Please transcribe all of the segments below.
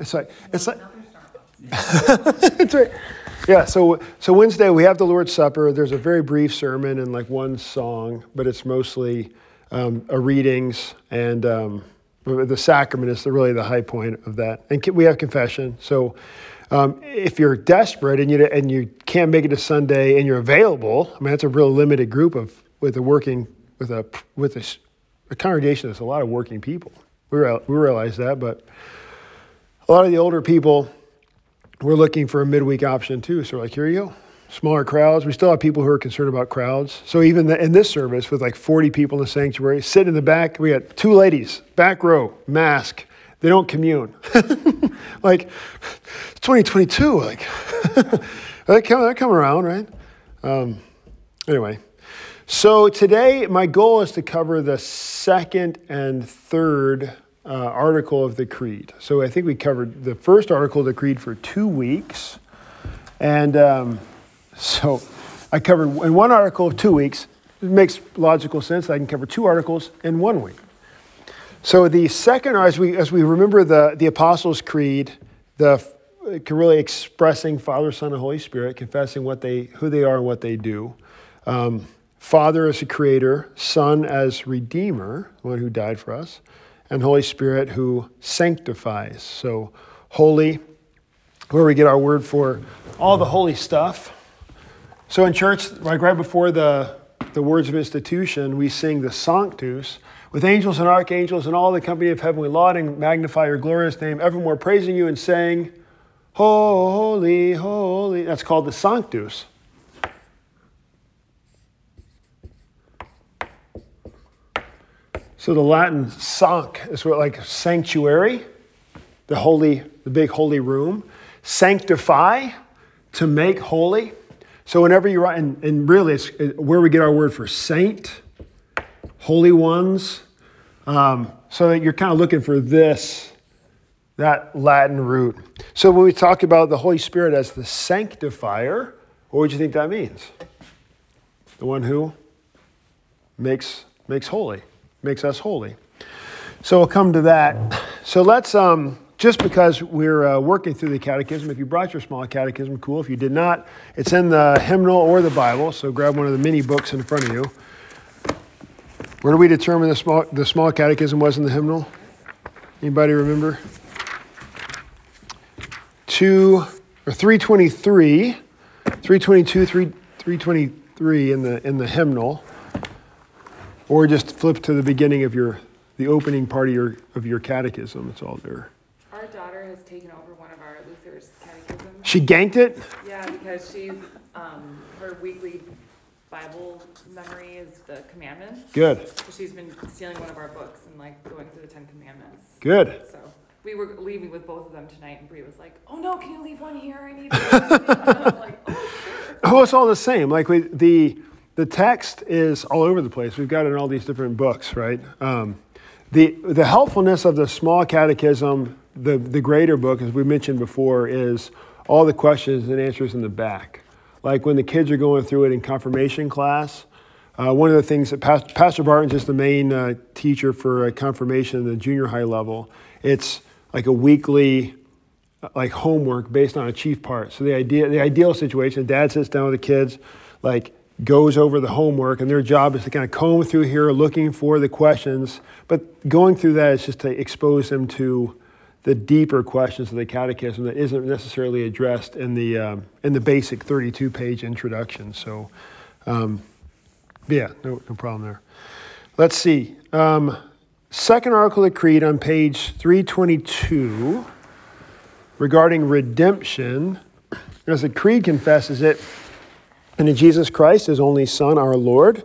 It's like it's like. Yeah. So so Wednesday we have the Lord's Supper. There's a very brief sermon and like one song, but it's mostly um, a readings and um, the sacrament is really the high point of that. And we have confession. So. Um, if you're desperate and you and you can't make it to Sunday and you're available, I mean that's a real limited group of with a working with a with a, a congregation that's a lot of working people. We, we realize that, but a lot of the older people we're looking for a midweek option too. So like, here you go. Smaller crowds. We still have people who are concerned about crowds. So even the, in this service, with like 40 people in the sanctuary, sitting in the back, we got two ladies, back row, mask. They don't commune. like, 2022. Like, they come, they come around, right? Um, anyway, so today my goal is to cover the second and third uh, article of the Creed. So I think we covered the first article of the Creed for two weeks. And um, so I covered in one article of two weeks. It makes logical sense. That I can cover two articles in one week. So the second, as we, as we remember the, the Apostles' Creed, the really expressing Father, Son, and Holy Spirit, confessing what they, who they are and what they do. Um, Father as a creator, Son as redeemer, one who died for us and Holy Spirit who sanctifies. So, holy, where we get our word for all the holy stuff. So, in church, like right before the, the words of institution, we sing the Sanctus. With angels and archangels and all the company of heaven, we laud and magnify your glorious name, evermore praising you and saying, Holy, holy. That's called the Sanctus. So the Latin sanct is what like sanctuary, the holy, the big holy room. Sanctify, to make holy. So whenever you write, and, and really it's where we get our word for saint, holy ones. Um, so that you're kind of looking for this, that Latin root. So when we talk about the Holy Spirit as the sanctifier, what would you think that means? The one who makes makes holy makes us holy. So we'll come to that. So let's, um, just because we're uh, working through the catechism, if you brought your small catechism, cool. If you did not, it's in the hymnal or the Bible. So grab one of the mini books in front of you. Where do we determine the small, the small catechism was in the hymnal? Anybody remember? Two or 323, 322, 3, 323 in the, in the hymnal. Or just flip to the beginning of your, the opening part of your, of your catechism. It's all there. Our daughter has taken over one of our Luther's catechisms. She ganked it? Yeah, because she's, um, her weekly Bible memory is the commandments. Good. So she's been stealing one of our books and like going through the Ten Commandments. Good. So we were leaving with both of them tonight, and Brie was like, "Oh no, can you leave one here? I need." I was like, "Oh sure." Oh, it's all the same. Like we, the the text is all over the place. We've got it in all these different books, right? Um, the, the helpfulness of the small catechism, the, the greater book, as we mentioned before, is all the questions and answers in the back. Like when the kids are going through it in confirmation class, uh, one of the things that Pastor, Pastor Barton's just the main uh, teacher for uh, confirmation at the junior high level. It's like a weekly uh, like homework based on a chief part. So the idea, the ideal situation, dad sits down with the kids, like goes over the homework, and their job is to kind of comb through here looking for the questions. But going through that is just to expose them to the deeper questions of the catechism that isn't necessarily addressed in the, um, in the basic 32 page introduction. So, um, yeah, no, no problem there. Let's see. Um, second article of the Creed on page 322 regarding redemption. As the Creed confesses it, and in Jesus Christ, his only Son, our Lord,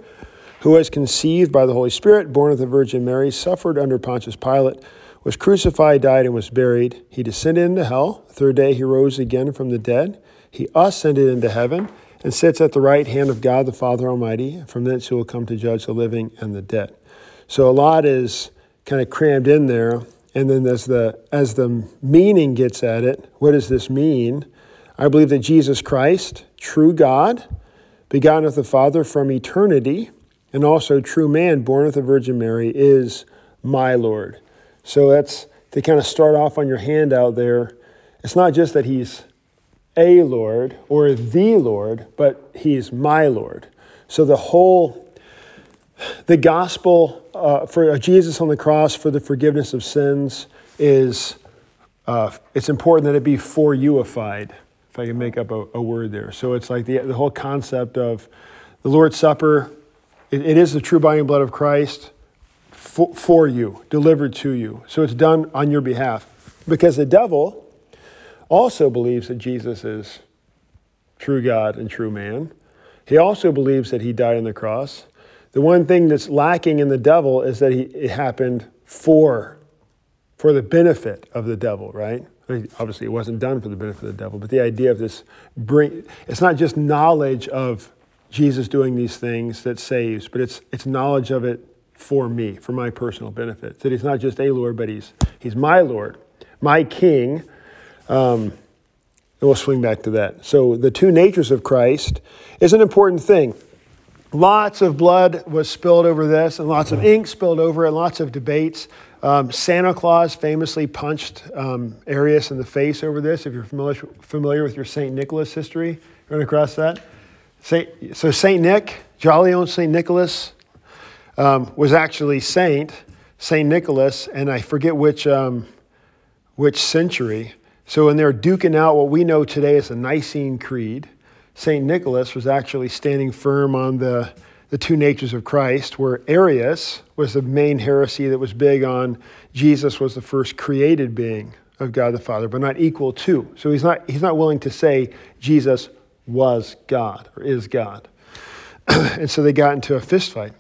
who was conceived by the Holy Spirit, born of the Virgin Mary, suffered under Pontius Pilate, was crucified, died, and was buried. He descended into hell. The third day he rose again from the dead. He ascended into heaven and sits at the right hand of God the Father Almighty. From thence he will come to judge the living and the dead. So a lot is kind of crammed in there. And then as the as the meaning gets at it, what does this mean? I believe that Jesus Christ, true God, begotten of the Father from eternity, and also true man, born of the Virgin Mary, is my Lord. So that's to kind of start off on your handout there, it's not just that he's a Lord or the Lord, but he's my Lord. So the whole, the gospel uh, for Jesus on the cross for the forgiveness of sins is, uh, it's important that it be for youified, if I can make up a, a word there. So it's like the, the whole concept of the Lord's Supper, it, it is the true body and blood of Christ for, for you, delivered to you. So it's done on your behalf. Because the devil also believes that Jesus is true God and true man. He also believes that he died on the cross. The one thing that's lacking in the devil is that he, it happened for, for the benefit of the devil, right? Obviously, it wasn't done for the benefit of the devil, but the idea of this bring, it's not just knowledge of Jesus doing these things that saves, but it's, it's knowledge of it for me, for my personal benefit. That he's not just a Lord, but he's, he's my Lord, my King. Um, and we'll swing back to that. So, the two natures of Christ is an important thing. Lots of blood was spilled over this, and lots of ink spilled over it, lots of debates. Um, Santa Claus famously punched um, Arius in the face over this. If you're familiar, familiar with your St. Nicholas history, run across that. Saint, so, St. Nick, jolly old St. Nicholas, um, was actually Saint, St. Nicholas, and I forget which, um, which century. So when they're duking out what we know today as the Nicene Creed, St. Nicholas was actually standing firm on the, the two natures of Christ, where Arius was the main heresy that was big on Jesus was the first created being of God the Father, but not equal to. So he's not, he's not willing to say Jesus was God or is God. and so they got into a fist fight.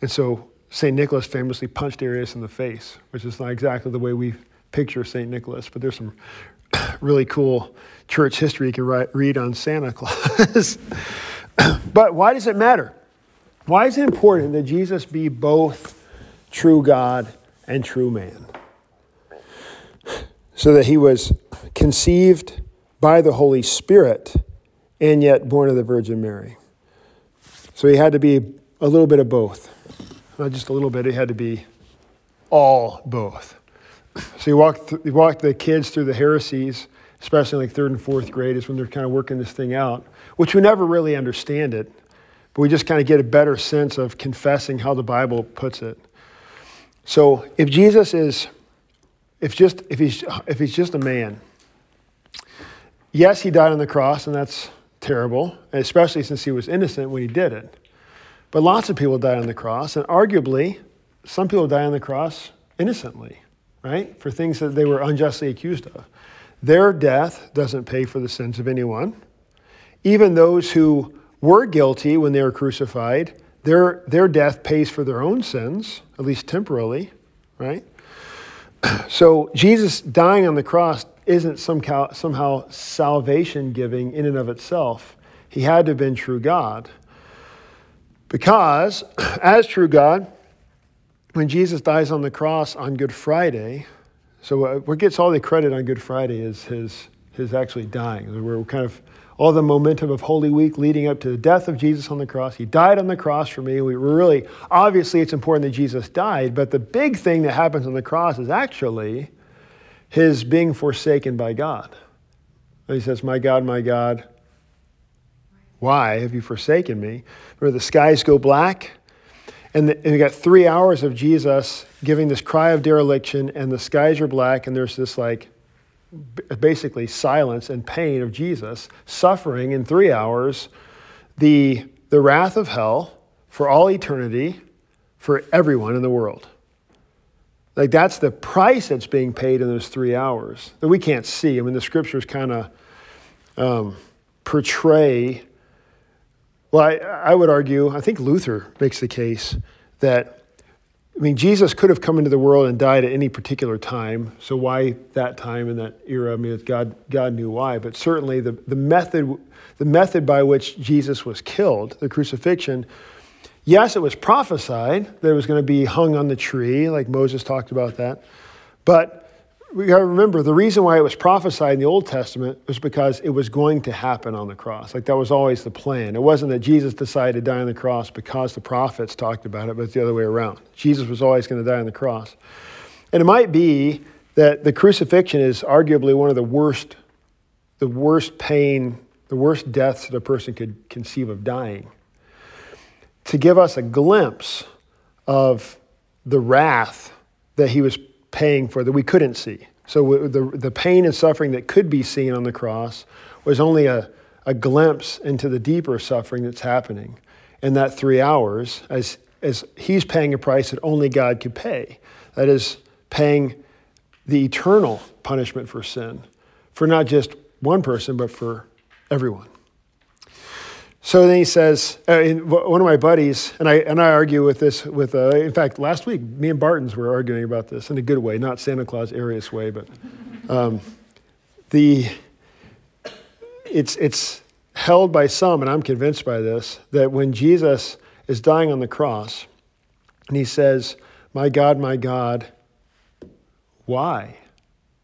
And so St. Nicholas famously punched Arius in the face, which is not exactly the way we picture St. Nicholas, but there's some really cool church history you can write, read on Santa Claus. but why does it matter? Why is it important that Jesus be both true God and true man? So that he was conceived by the Holy Spirit and yet born of the Virgin Mary. So he had to be a little bit of both. Not just a little bit, he had to be all both. So he walked, th- he walked the kids through the heresies, especially like third and fourth grade, is when they're kind of working this thing out, which we never really understand it, but we just kind of get a better sense of confessing how the Bible puts it. So if Jesus is, if just if he's if he's just a man, yes, he died on the cross, and that's terrible, especially since he was innocent when he did it. But lots of people die on the cross, and arguably, some people die on the cross innocently, right? For things that they were unjustly accused of. Their death doesn't pay for the sins of anyone. Even those who were guilty when they were crucified, their, their death pays for their own sins, at least temporarily, right? So Jesus dying on the cross isn't somehow, somehow salvation giving in and of itself. He had to have been true God. Because, as true God, when Jesus dies on the cross on Good Friday, so what gets all the credit on Good Friday is his, his actually dying. We're kind of all the momentum of Holy Week leading up to the death of Jesus on the cross. He died on the cross for me. We really, obviously, it's important that Jesus died, but the big thing that happens on the cross is actually his being forsaken by God. he says, My God, my God, why have you forsaken me? Where the skies go black, and, the, and we got three hours of Jesus giving this cry of dereliction, and the skies are black, and there's this like basically silence and pain of Jesus suffering in three hours the, the wrath of hell for all eternity for everyone in the world. Like that's the price that's being paid in those three hours that we can't see. I mean, the scriptures kind of um, portray well, I, I would argue, I think Luther makes the case that, I mean, Jesus could have come into the world and died at any particular time. So why that time in that era? I mean, God, God knew why. But certainly the, the, method, the method by which Jesus was killed, the crucifixion, yes, it was prophesied that it was going to be hung on the tree, like Moses talked about that. But we got to remember the reason why it was prophesied in the Old Testament was because it was going to happen on the cross. Like that was always the plan. It wasn't that Jesus decided to die on the cross because the prophets talked about it, but it's the other way around. Jesus was always going to die on the cross. And it might be that the crucifixion is arguably one of the worst, the worst pain, the worst deaths that a person could conceive of dying. To give us a glimpse of the wrath that he was paying for that we couldn't see. So the, the pain and suffering that could be seen on the cross was only a, a glimpse into the deeper suffering that's happening in that three hours as, as he's paying a price that only God could pay. That is, paying the eternal punishment for sin for not just one person, but for everyone. So then he says, uh, one of my buddies, and I, and I argue with this with, uh, in fact, last week, me and Bartons were arguing about this in a good way, not Santa Claus Arius way, but um, the, it's, it's held by some, and I'm convinced by this, that when Jesus is dying on the cross, and he says, My God, my God, why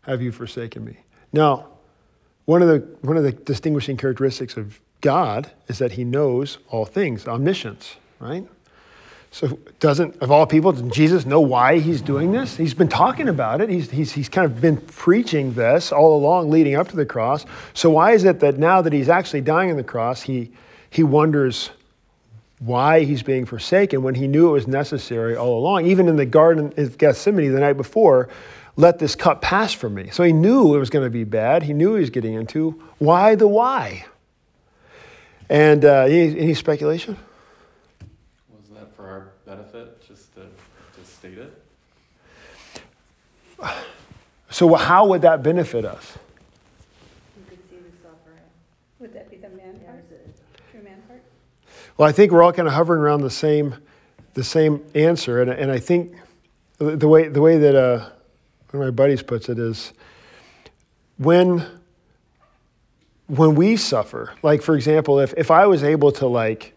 have you forsaken me? Now, one of the, one of the distinguishing characteristics of God is that he knows all things, omniscience, right? So, doesn't, of all people, Jesus know why he's doing this? He's been talking about it. He's, he's, he's kind of been preaching this all along leading up to the cross. So, why is it that now that he's actually dying on the cross, he, he wonders why he's being forsaken when he knew it was necessary all along? Even in the Garden of Gethsemane the night before, let this cup pass from me. So, he knew it was going to be bad. He knew he was getting into. Why the why? And uh, any, any speculation? Was that for our benefit, just to, to state it? So, how would that benefit us? You could see the suffering. Would that be the man part? True man part? Well, I think we're all kind of hovering around the same, the same answer, and, and I think the way the way that uh, one of my buddies puts it is when when we suffer, like for example, if, if I was able to like,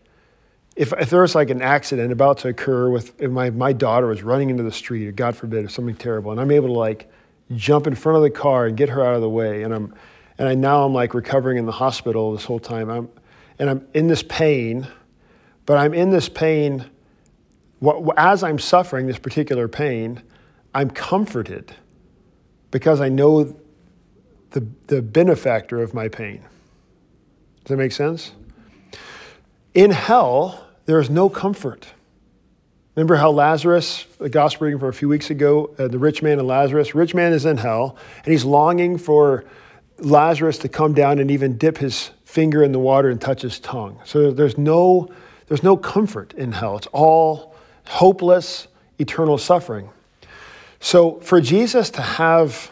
if, if there was like an accident about to occur with if my, my daughter was running into the street, or God forbid, or something terrible, and I'm able to like jump in front of the car and get her out of the way, and I'm and I now I'm like recovering in the hospital this whole time. I'm and I'm in this pain, but I'm in this pain. As I'm suffering this particular pain, I'm comforted because I know the, the benefactor of my pain. Does that make sense? In hell, there is no comfort. Remember how Lazarus, the gospel reading from a few weeks ago, uh, the rich man and Lazarus? Rich man is in hell, and he's longing for Lazarus to come down and even dip his finger in the water and touch his tongue. So there's no, there's no comfort in hell. It's all hopeless, eternal suffering. So for Jesus to have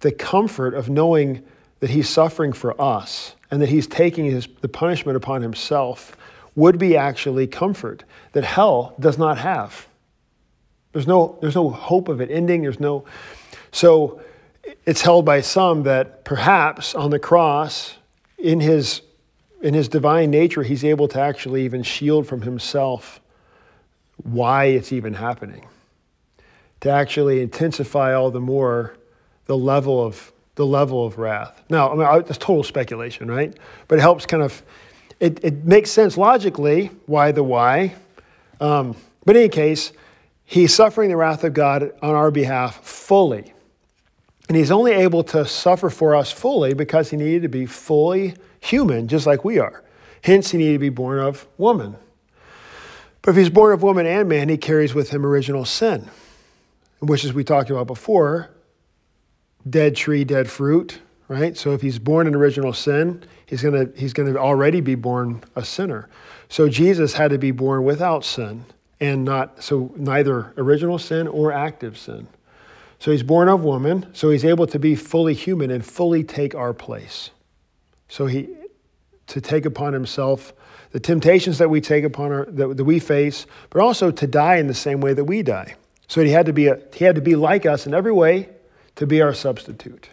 the comfort of knowing that he's suffering for us and that he's taking his, the punishment upon himself would be actually comfort that hell does not have. There's no, there's no hope of it ending. There's no. So it's held by some that perhaps on the cross, in his, in his divine nature, he's able to actually even shield from himself why it's even happening. To actually intensify all the more the level of the level of wrath. Now, I mean, that's total speculation, right? But it helps kind of it, it makes sense logically why the why. Um, but in any case, he's suffering the wrath of God on our behalf fully. And he's only able to suffer for us fully because he needed to be fully human, just like we are. Hence, he needed to be born of woman. But if he's born of woman and man, he carries with him original sin, which, as we talked about before, dead tree, dead fruit, right? So if he's born in original sin, he's to he's to already be born a sinner. So Jesus had to be born without sin and not so neither original sin or active sin. So he's born of woman, so he's able to be fully human and fully take our place. So he to take upon himself the temptations that we take upon our that, that we face, but also to die in the same way that we die. So he had to be a, he had to be like us in every way to be our substitute.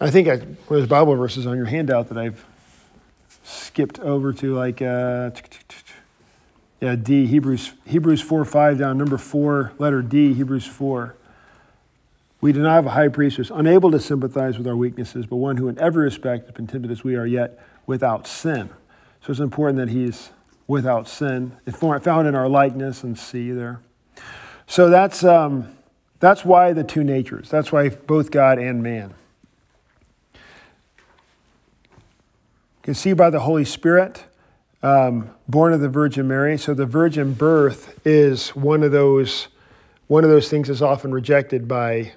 I think I, there's Bible verses on your handout that I've skipped over to, like, uh, yeah, D, Hebrews, Hebrews 4 5 down, number 4, letter D, Hebrews 4. We do not have a high priest who is unable to sympathize with our weaknesses, but one who in every respect has been tempted as we are, yet without sin. So it's important that he's without sin. Found in our likeness and see there. So that's. Um, That's why the two natures. That's why both God and man. Conceived by the Holy Spirit, um, born of the Virgin Mary. So the virgin birth is one of those one of those things that's often rejected by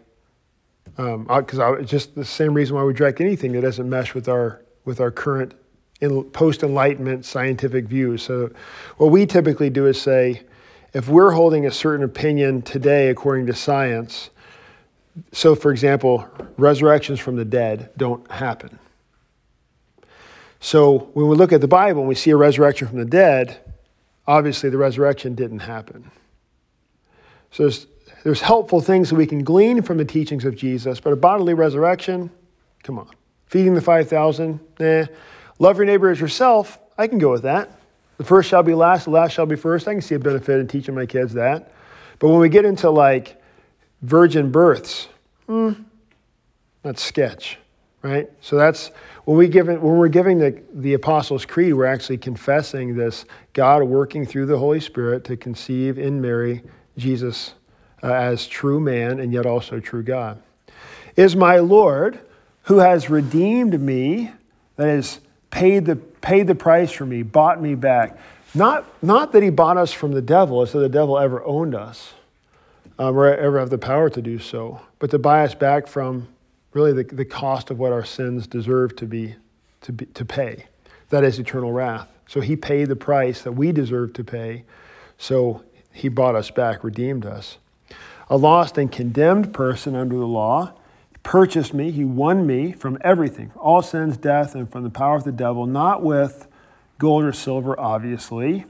because um, just the same reason why we reject anything that doesn't mesh with our with our current post enlightenment scientific views. So what we typically do is say if we're holding a certain opinion today according to science, so for example, resurrections from the dead don't happen. So when we look at the Bible and we see a resurrection from the dead, obviously the resurrection didn't happen. So there's, there's helpful things that we can glean from the teachings of Jesus, but a bodily resurrection, come on. Feeding the 5,000, eh. Love your neighbor as yourself, I can go with that. The first shall be last, the last shall be first. I can see a benefit in teaching my kids that. But when we get into like virgin births, hmm, that's sketch, right? So that's when we give when we're giving the, the Apostles' Creed, we're actually confessing this God working through the Holy Spirit to conceive in Mary Jesus uh, as true man and yet also true God. Is my Lord who has redeemed me, that is, paid the, paid the price for me, bought me back. Not, not that he bought us from the devil, as though the devil ever owned us um, or ever have the power to do so, but to buy us back from really the, the cost of what our sins deserve to be, to be to pay. That is eternal wrath. So he paid the price that we deserve to pay. So he bought us back, redeemed us. A lost and condemned person under the law purchased me, he won me from everything, all sins, death, and from the power of the devil, not with gold or silver, obviously,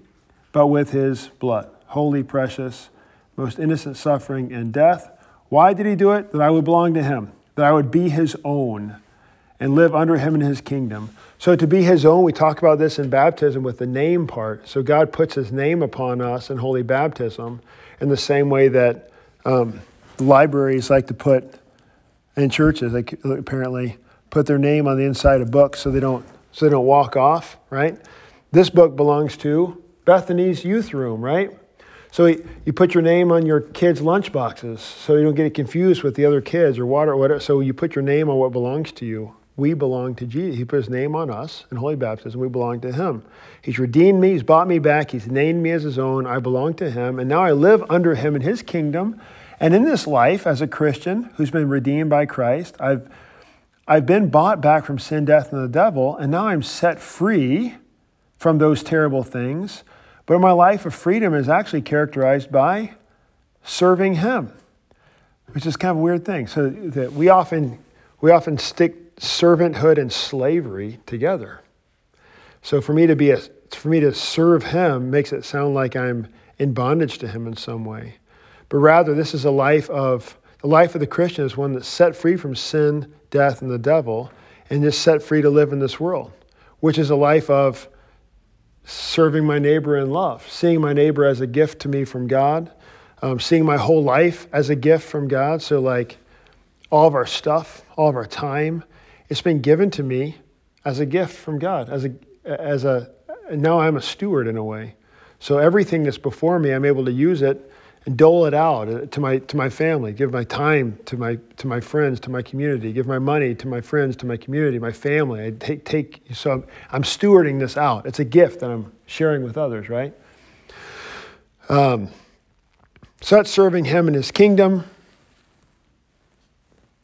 but with his blood. Holy, precious, most innocent suffering and death. Why did he do it? That I would belong to him, that I would be his own and live under him in his kingdom. So, to be his own, we talk about this in baptism with the name part. So, God puts his name upon us in holy baptism in the same way that um, libraries like to put in churches, they apparently put their name on the inside of books so they don't, so they don't walk off, right? This book belongs to Bethany's youth room, right? So you put your name on your kids' lunch boxes so you don't get confused with the other kids or water or whatever. So you put your name on what belongs to you. We belong to Jesus. He put his name on us in holy baptism. We belong to him. He's redeemed me. He's bought me back. He's named me as his own. I belong to him. And now I live under him in his kingdom. And in this life, as a Christian who's been redeemed by Christ, I've, I've been bought back from sin, death, and the devil. And now I'm set free from those terrible things. But my life of freedom is actually characterized by serving Him, which is kind of a weird thing. So that we often we often stick servanthood and slavery together. So for me to be a for me to serve Him makes it sound like I'm in bondage to Him in some way, but rather this is a life of the life of the Christian is one that's set free from sin, death, and the devil, and is set free to live in this world, which is a life of serving my neighbor in love, seeing my neighbor as a gift to me from God, um, seeing my whole life as a gift from God. So, like all of our stuff, all of our time, it's been given to me as a gift from God, as a, as a, now I'm a steward in a way. So, everything that's before me, I'm able to use it and dole it out uh, to my, to my family, give my time to my, to my friends, to my community, give my money to my friends, to my community, my family. I take, take, so I'm, I'm stewarding this out. It's a gift that I'm sharing with others, right? Um, so that's serving Him in His kingdom.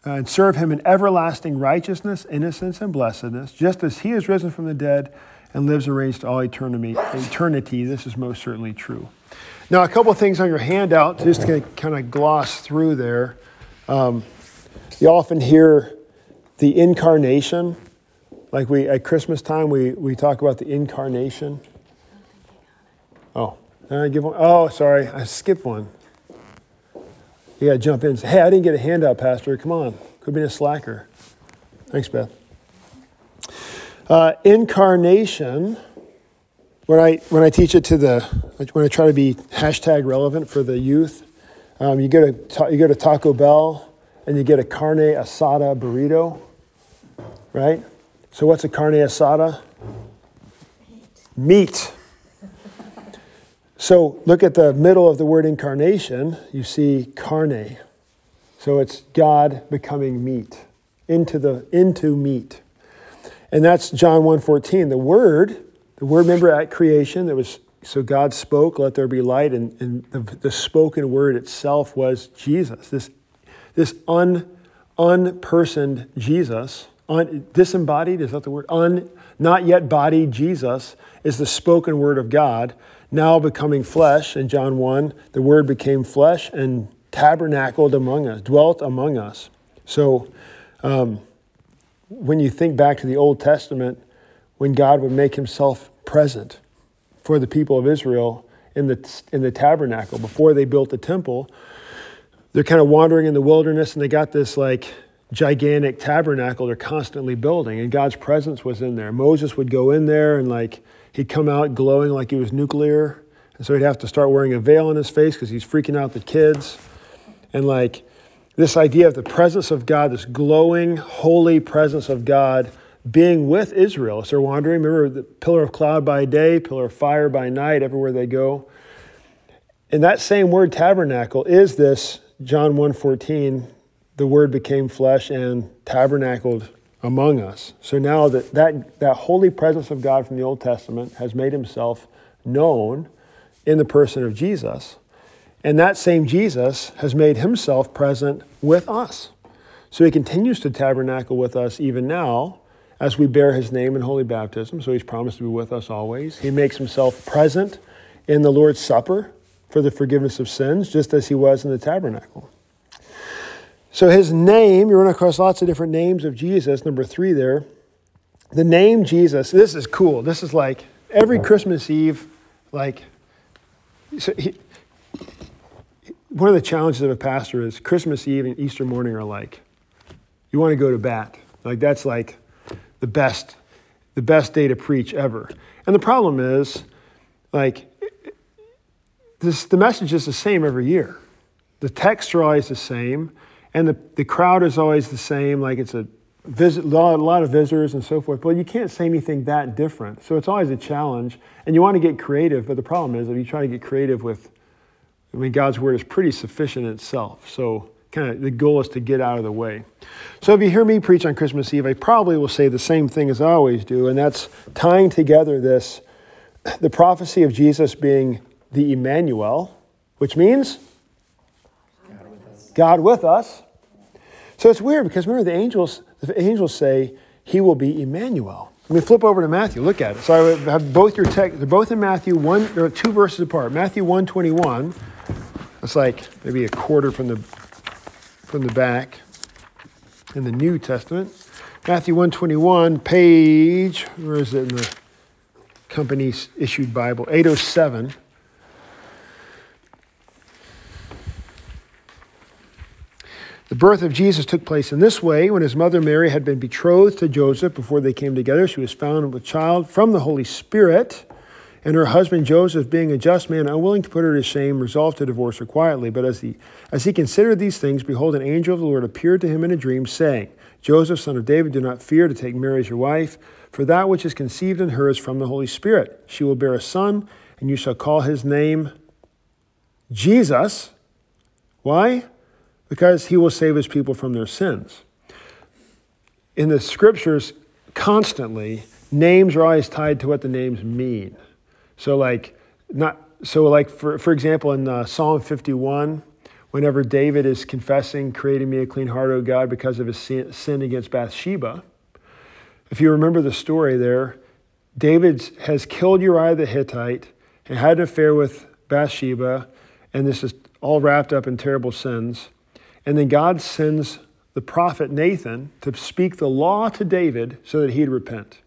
Uh, and serve Him in everlasting righteousness, innocence, and blessedness, just as He is risen from the dead and lives and reigns to all eternity. Eternity. This is most certainly true. Now, a couple of things on your handout, just to kind of gloss through there. Um, you often hear the incarnation. Like we at Christmas time, we, we talk about the incarnation. Oh, did I give one? Oh, sorry, I skipped one. You got to jump in. Hey, I didn't get a handout, Pastor. Come on, could be a slacker. Thanks, Beth. Uh, incarnation when I when I teach it to the when I try to be hashtag relevant for the youth, um, you go to you go to Taco Bell and you get a carne asada burrito, right? So what's a carne asada? Meat. So look at the middle of the word incarnation. You see carne, So it's God becoming meat, into the into meat. And that's John 1:14. The word, the word remember at creation, that was so God spoke, let there be light, and, and the, the spoken word itself was Jesus. This, this un, unpersoned Jesus, un, disembodied, is that the word? Un, not yet body Jesus is the spoken word of God, now becoming flesh. In John 1, the word became flesh and tabernacled among us, dwelt among us. So um, when you think back to the Old Testament, when God would make himself present for the people of Israel in the, in the tabernacle before they built the temple, they're kind of wandering in the wilderness and they got this like gigantic tabernacle they're constantly building and God's presence was in there. Moses would go in there and like he'd come out glowing like he was nuclear. And so he'd have to start wearing a veil on his face because he's freaking out the kids. And like this idea of the presence of God, this glowing, holy presence of God being with Israel as they're wandering. Remember the pillar of cloud by day, pillar of fire by night, everywhere they go. And that same word tabernacle is this John 1:14, the word became flesh and tabernacled among us. So now that, that that holy presence of God from the Old Testament has made himself known in the person of Jesus. And that same Jesus has made himself present with us. So he continues to tabernacle with us even now as we bear his name in holy baptism. So he's promised to be with us always. He makes himself present in the Lord's Supper for the forgiveness of sins, just as he was in the tabernacle. So his name, you run across lots of different names of Jesus, number three there. The name Jesus, this is cool. This is like every Christmas Eve, like, so he, one of the challenges of a pastor is Christmas Eve and Easter morning are like, you want to go to bat. Like that's like the best, the best day to preach ever. And the problem is, like, this, the message is the same every year. The texts are always the same, and the, the crowd is always the same. Like it's a visit, a lot, of visitors and so forth. But you can't say anything that different. So it's always a challenge, and you want to get creative. But the problem is, if you try to get creative with I mean, God's word is pretty sufficient in itself. So, kind of the goal is to get out of the way. So, if you hear me preach on Christmas Eve, I probably will say the same thing as I always do, and that's tying together this the prophecy of Jesus being the Emmanuel, which means God with us. So it's weird because remember the angels, the angels say he will be Emmanuel. Let me flip over to Matthew. Look at it. So I have both your text. They're both in Matthew one. They're two verses apart. Matthew one twenty one. It's like maybe a quarter from the from the back in the New Testament. Matthew 121, page, where is it in the company's issued Bible? 807. The birth of Jesus took place in this way. When his mother Mary had been betrothed to Joseph before they came together, she was found with child from the Holy Spirit. And her husband Joseph, being a just man, unwilling to put her to shame, resolved to divorce her quietly. But as he, as he considered these things, behold, an angel of the Lord appeared to him in a dream, saying, Joseph, son of David, do not fear to take Mary as your wife, for that which is conceived in her is from the Holy Spirit. She will bear a son, and you shall call his name Jesus. Why? Because he will save his people from their sins. In the scriptures, constantly, names are always tied to what the names mean. So like not so like for for example in uh, Psalm 51, whenever David is confessing, creating me a clean heart, O God, because of his sin, sin against Bathsheba. If you remember the story there, David has killed Uriah the Hittite and had an affair with Bathsheba, and this is all wrapped up in terrible sins. And then God sends the prophet Nathan to speak the law to David so that he'd repent.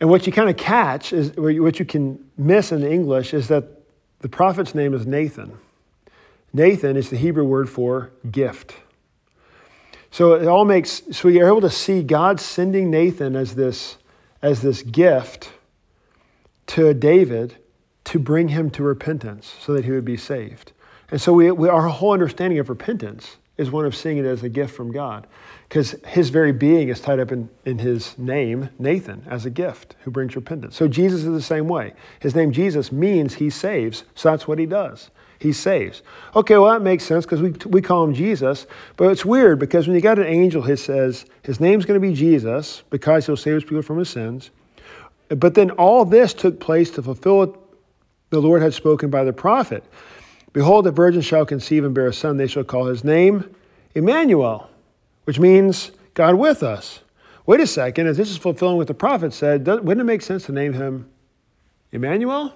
And what you kind of catch is what you can miss in English is that the prophet's name is Nathan. Nathan is the Hebrew word for gift. So it all makes so you're able to see God sending Nathan as this as this gift to David to bring him to repentance so that he would be saved. And so we, we, our whole understanding of repentance is one of seeing it as a gift from God. Because his very being is tied up in, in his name, Nathan, as a gift who brings repentance. So Jesus is the same way. His name Jesus means he saves, so that's what he does. He saves. Okay, well, that makes sense because we, we call him Jesus, but it's weird because when you got an angel who says his name's going to be Jesus because he'll save his people from his sins, but then all this took place to fulfill what the Lord had spoken by the prophet. Behold, the virgin shall conceive and bear a son. They shall call his name Emmanuel, which means God with us. Wait a second, if this is fulfilling what the prophet said, wouldn't it make sense to name him Emmanuel?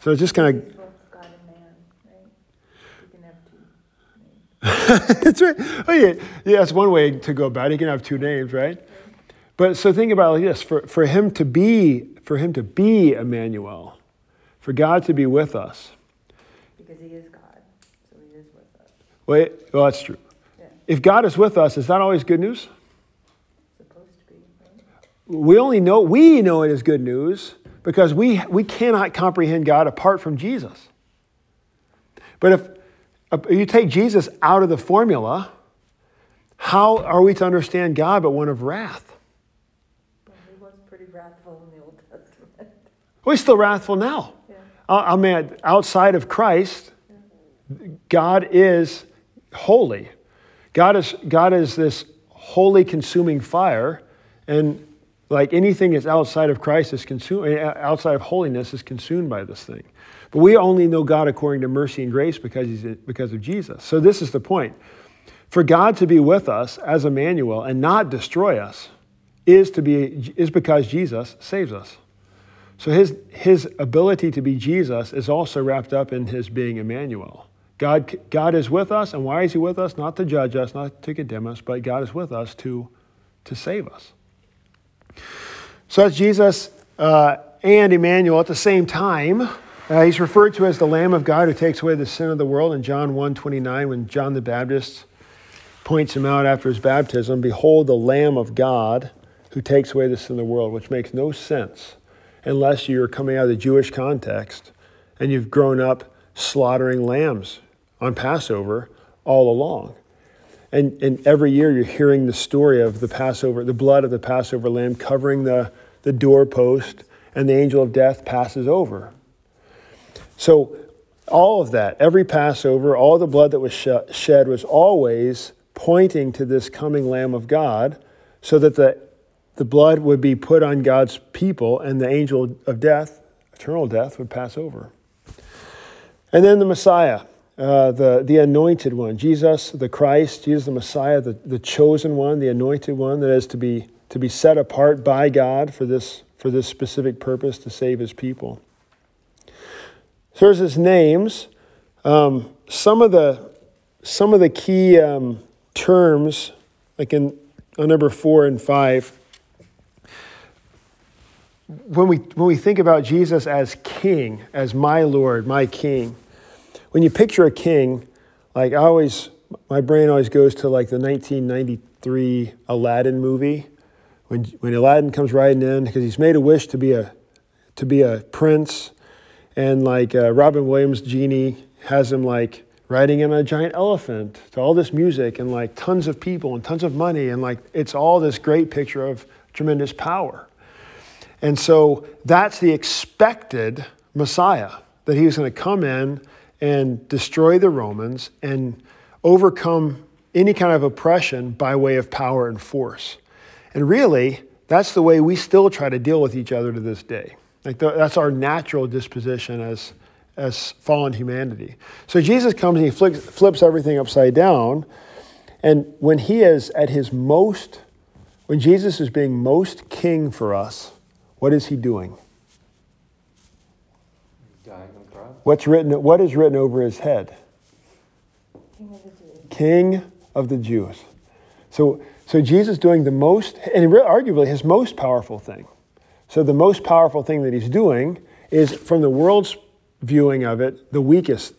So it's just kind of. God and man, right? You can have two that's right. Oh, yeah. yeah, that's one way to go about it. He can have two names, right? But so think about it like this for, for him to be for him to be Emmanuel, for God to be with us, because he is God, so he is with us. Wait, well, that's true. Yeah. If God is with us, is that always good news? Supposed to be, right? We only know, we know it is good news because we, we cannot comprehend God apart from Jesus. But if, if you take Jesus out of the formula, how are we to understand God but one of wrath? Well, he was pretty wrathful in the Old Testament. Well, he's still wrathful now. I mean, outside of Christ, God is holy. God is, God is this holy consuming fire, and like anything that's outside of Christ is consumed, eh, outside of holiness is consumed by this thing. But we only know God according to mercy and grace because, he's, because of Jesus. So this is the point. For God to be with us as Emmanuel and not destroy us is, to be, is because Jesus saves us. So his, his ability to be Jesus is also wrapped up in his being Emmanuel. God, God is with us, and why is he with us? Not to judge us, not to condemn us, but God is with us to, to save us. So that's Jesus uh, and Emmanuel at the same time. Uh, he's referred to as the Lamb of God who takes away the sin of the world in John 1 29, when John the Baptist points him out after his baptism Behold, the Lamb of God who takes away the sin of the world, which makes no sense unless you're coming out of the Jewish context and you've grown up slaughtering lambs on Passover all along. And, and every year you're hearing the story of the Passover, the blood of the Passover lamb covering the, the doorpost, and the angel of death passes over. So, all of that, every Passover, all the blood that was shed was always pointing to this coming Lamb of God so that the the blood would be put on God's people, and the angel of death, eternal death, would pass over. And then the Messiah, uh, the, the anointed one, Jesus the Christ, Jesus the Messiah, the, the chosen one, the anointed one that is to be, to be set apart by God for this, for this specific purpose to save his people. So there's his names. Um, some of the some of the key um, terms, like in number four and five, when we, when we think about Jesus as king, as my Lord, my king, when you picture a king, like I always, my brain always goes to like the 1993 Aladdin movie. When, when Aladdin comes riding in, because he's made a wish to be a, to be a prince, and like uh, Robin Williams' genie has him like riding in a giant elephant to all this music and like tons of people and tons of money, and like it's all this great picture of tremendous power. And so that's the expected Messiah, that he was going to come in and destroy the Romans and overcome any kind of oppression by way of power and force. And really, that's the way we still try to deal with each other to this day. Like the, that's our natural disposition as, as fallen humanity. So Jesus comes and he flips, flips everything upside down. And when he is at his most, when Jesus is being most king for us, what is he doing? Dying on the cross. What's written, what is written over his head? King of the Jews. King of the Jews. So, so Jesus doing the most, and arguably his most powerful thing. So the most powerful thing that he's doing is, from the world's viewing of it, the weakest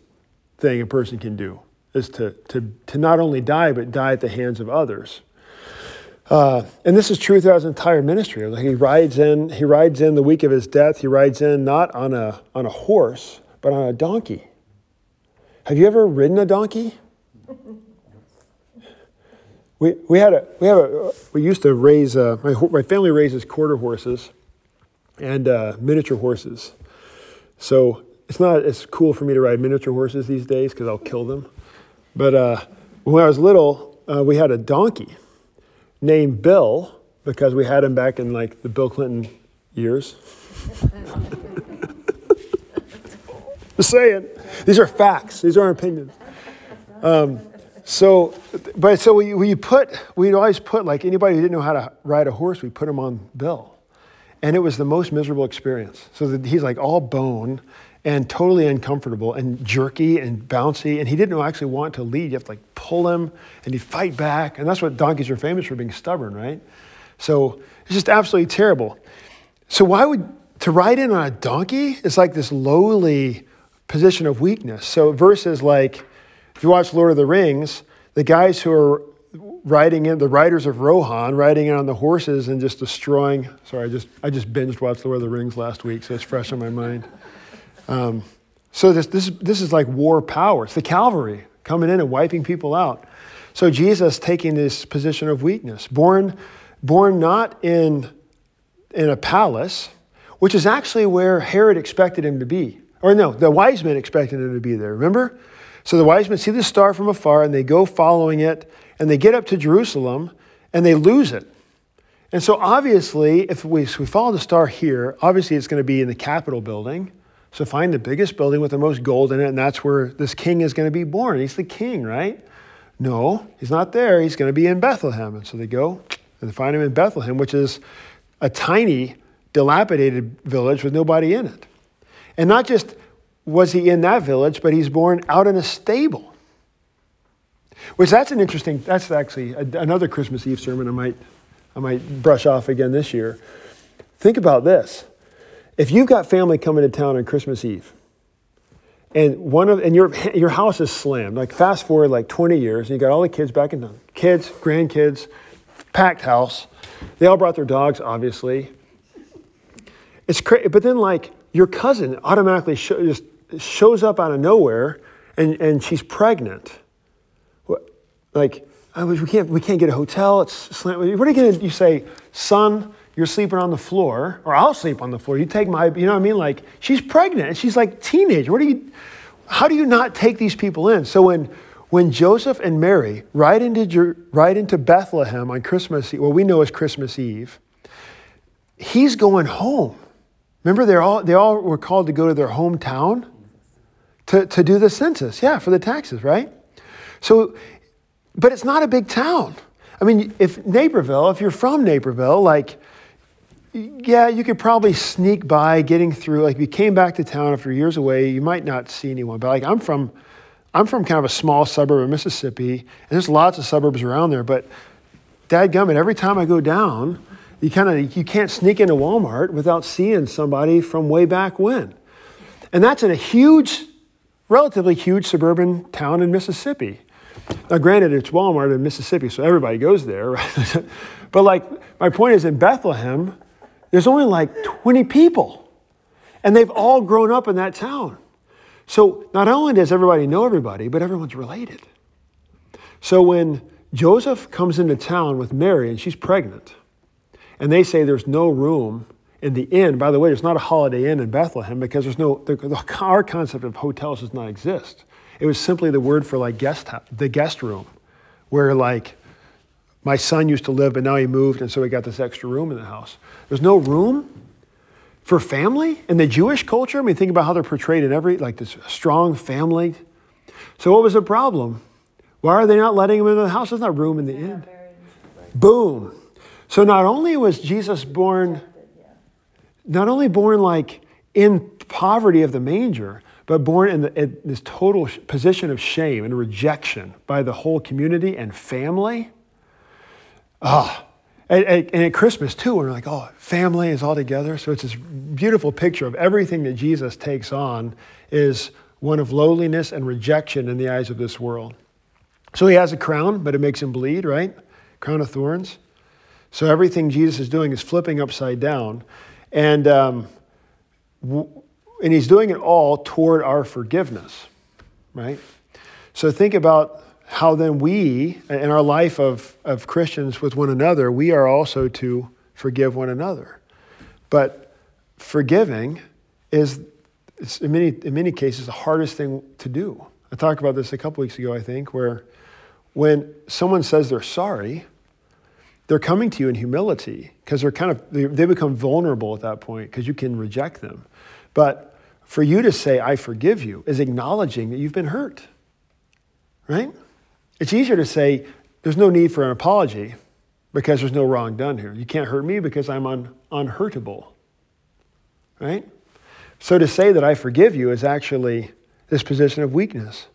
thing a person can do is to, to, to not only die, but die at the hands of others. Uh, and this is true throughout his entire ministry. He rides in, he rides in the week of his death. He rides in not on a on a horse, but on a donkey. Have you ever ridden a donkey? We, we had a we have a we used to raise uh, my my family raises quarter horses and uh, miniature horses. So it's not as cool for me to ride miniature horses these days because I'll kill them. But uh, when I was little, uh, we had a donkey named Bill because we had him back in like the Bill Clinton years. Just saying. These are facts. These aren't opinions. Um, so, but so we, we put, we'd always put, like anybody who didn't know how to ride a horse, we put him on Bill. And it was the most miserable experience. So that he's like all bone and totally uncomfortable and jerky and bouncy. And he didn't actually want to lead. You have to like pull him and he'd fight back. And that's what donkeys are famous for being stubborn, right? So it's just absolutely terrible. So why would, to ride in on a donkey is like this lowly position of weakness. So verses like, if you watch Lord of the Rings, the guys who are riding in, the riders of Rohan, riding in on the horses and just destroying. Sorry, I just I just binged watched Lord of the Rings last week, so it's fresh on my mind. Um, so this this this is like war power. It's the cavalry coming in and wiping people out. So Jesus taking this position of weakness, born born not in in a palace, which is actually where Herod expected him to be. Or no, the wise men expected him to be there. Remember? So the wise men see the star from afar and they go following it and they get up to Jerusalem and they lose it. And so obviously, if we, if we follow the star here, obviously it's going to be in the Capitol building. So find the biggest building with the most gold in it, and that's where this king is going to be born. He's the king, right? No, he's not there. He's going to be in Bethlehem. And so they go and they find him in Bethlehem, which is a tiny, dilapidated village with nobody in it. And not just was he in that village, but he's born out in a stable. Which that's an interesting, that's actually a, another Christmas Eve sermon I might, I might brush off again this year. Think about this. If you've got family coming to town on Christmas Eve, and one of and your your house is slammed, like fast forward like 20 years, and you got all the kids back in town. Kids, grandkids, packed house. They all brought their dogs, obviously. It's crazy, but then like your cousin automatically just shows up out of nowhere and, and she's pregnant. Like, I was, we can't, we can't get a hotel. It's slammed. what are you to, you say, son, you're sleeping on the floor, or I'll sleep on the floor. You take my, you know what I mean? Like, she's pregnant and she's like teenage. What do you, how do you not take these people in? So when, when Joseph and Mary ride into, ride into Bethlehem on Christmas Eve, what we know as Christmas Eve, he's going home. Remember, they all, they all were called to go to their hometown to, to do the census. Yeah, for the taxes, right? So, but it's not a big town. I mean, if Naperville, if you're from Naperville, like, yeah, you could probably sneak by getting through. Like, if you came back to town after years away, you might not see anyone. But like, I'm from, I'm from kind of a small suburb of Mississippi, and there's lots of suburbs around there. But, dadgummit, every time I go down, you kind of you can't sneak into Walmart without seeing somebody from way back when. And that's in a huge, relatively huge suburban town in Mississippi. Now, granted, it's Walmart in Mississippi, so everybody goes there, right? but like my point is in Bethlehem, there's only like 20 people. And they've all grown up in that town. So not only does everybody know everybody, but everyone's related. So when Joseph comes into town with Mary and she's pregnant, and they say there's no room in the inn. By the way, there's not a Holiday Inn in Bethlehem because there's no, the, our concept of hotels does not exist. It was simply the word for like guest, the guest room, where like my son used to live, but now he moved, and so we got this extra room in the house. There's no room for family in the Jewish culture. I mean, think about how they're portrayed in every, like this strong family. So what was the problem? Why are they not letting him into the house? There's not room in the inn. Boom. So not only was Jesus born, not only born like in poverty of the manger, but born in, the, in this total position of shame and rejection by the whole community and family. Ah, and, and, and, at Christmas too, we're like, oh, family is all together. So it's this beautiful picture of everything that Jesus takes on is one of lowliness and rejection in the eyes of this world. So he has a crown, but it makes him bleed, right? Crown of thorns. So everything Jesus is doing is flipping upside down. And, um, and he's doing it all toward our forgiveness, right? So think about how then we, in our life of, of Christians with one another, we are also to forgive one another. But forgiving is, in, many, in many cases, the hardest thing to do. I talked about this a couple weeks ago, I think, where when someone says they're sorry, they're coming to you in humility because they're kind of, they, they become vulnerable at that point because you can reject them. But for you to say, I forgive you, is acknowledging that you've been hurt, right? It's easier to say, there's no need for an apology because there's no wrong done here. You can't hurt me because I'm un- unhurtable, right? So to say that I forgive you is actually this position of weakness.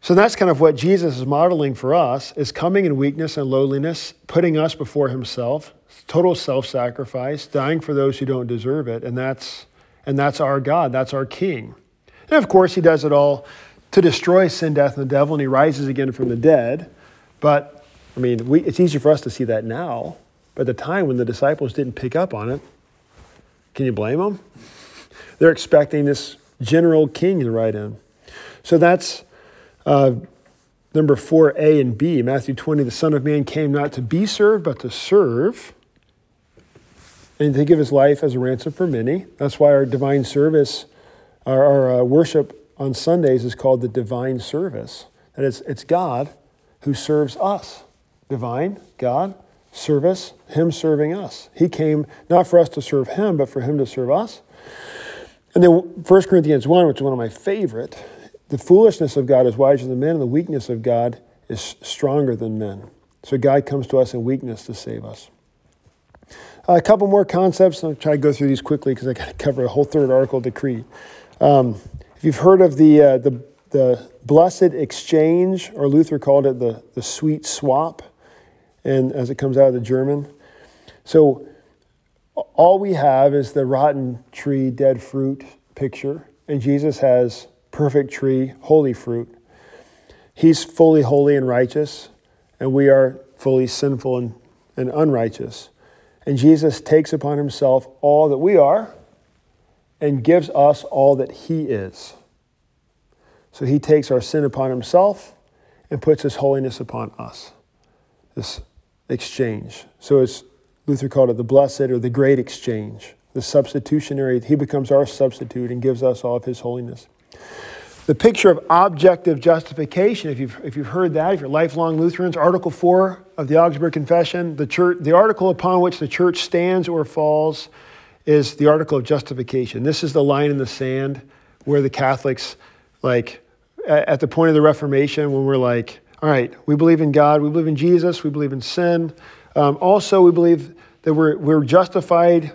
So that's kind of what Jesus is modeling for us is coming in weakness and lowliness, putting us before himself, total self-sacrifice, dying for those who don't deserve it, and that's and that's our God, that's our king. And of course, he does it all to destroy sin, death, and the devil, and he rises again from the dead. But, I mean, we, it's easy for us to see that now. But at the time when the disciples didn't pick up on it, can you blame them? They're expecting this general king to ride in. So that's uh, number 4a and b. Matthew 20, the Son of Man came not to be served, but to serve and to give his life as a ransom for many. That's why our divine service, our, our uh, worship on Sundays is called the divine service. That it's, it's God who serves us. Divine, God, service, Him serving us. He came not for us to serve Him, but for Him to serve us. And then 1 Corinthians 1, which is one of my favorite, the foolishness of God is wiser than men, and the weakness of God is stronger than men. So God comes to us in weakness to save us. Uh, a couple more concepts. I'll try to go through these quickly because I got to cover a whole third article of the Creed. Um, you've heard of the, uh, the, the blessed exchange, or Luther called it the, the sweet swap, and as it comes out of the German. So all we have is the rotten tree, dead fruit picture, and Jesus has perfect tree, holy fruit. He's fully holy and righteous, and we are fully sinful and, and unrighteous. And Jesus takes upon himself all that we are and gives us all that He is. So He takes our sin upon Himself and puts His holiness upon us. This exchange. So it's Luther called it the blessed or the great exchange. The substitutionary, He becomes our substitute and gives us all of His holiness. The picture of objective justification, if you've, if you've heard that, if you're lifelong Lutherans, Article 4 of the Augsburg Confession, the, church, the article upon which the church stands or falls is the article of justification. This is the line in the sand where the Catholics, like, at the point of the Reformation, when we're like, all right, we believe in God, we believe in Jesus, we believe in sin. Um, also, we believe that we're, we're justified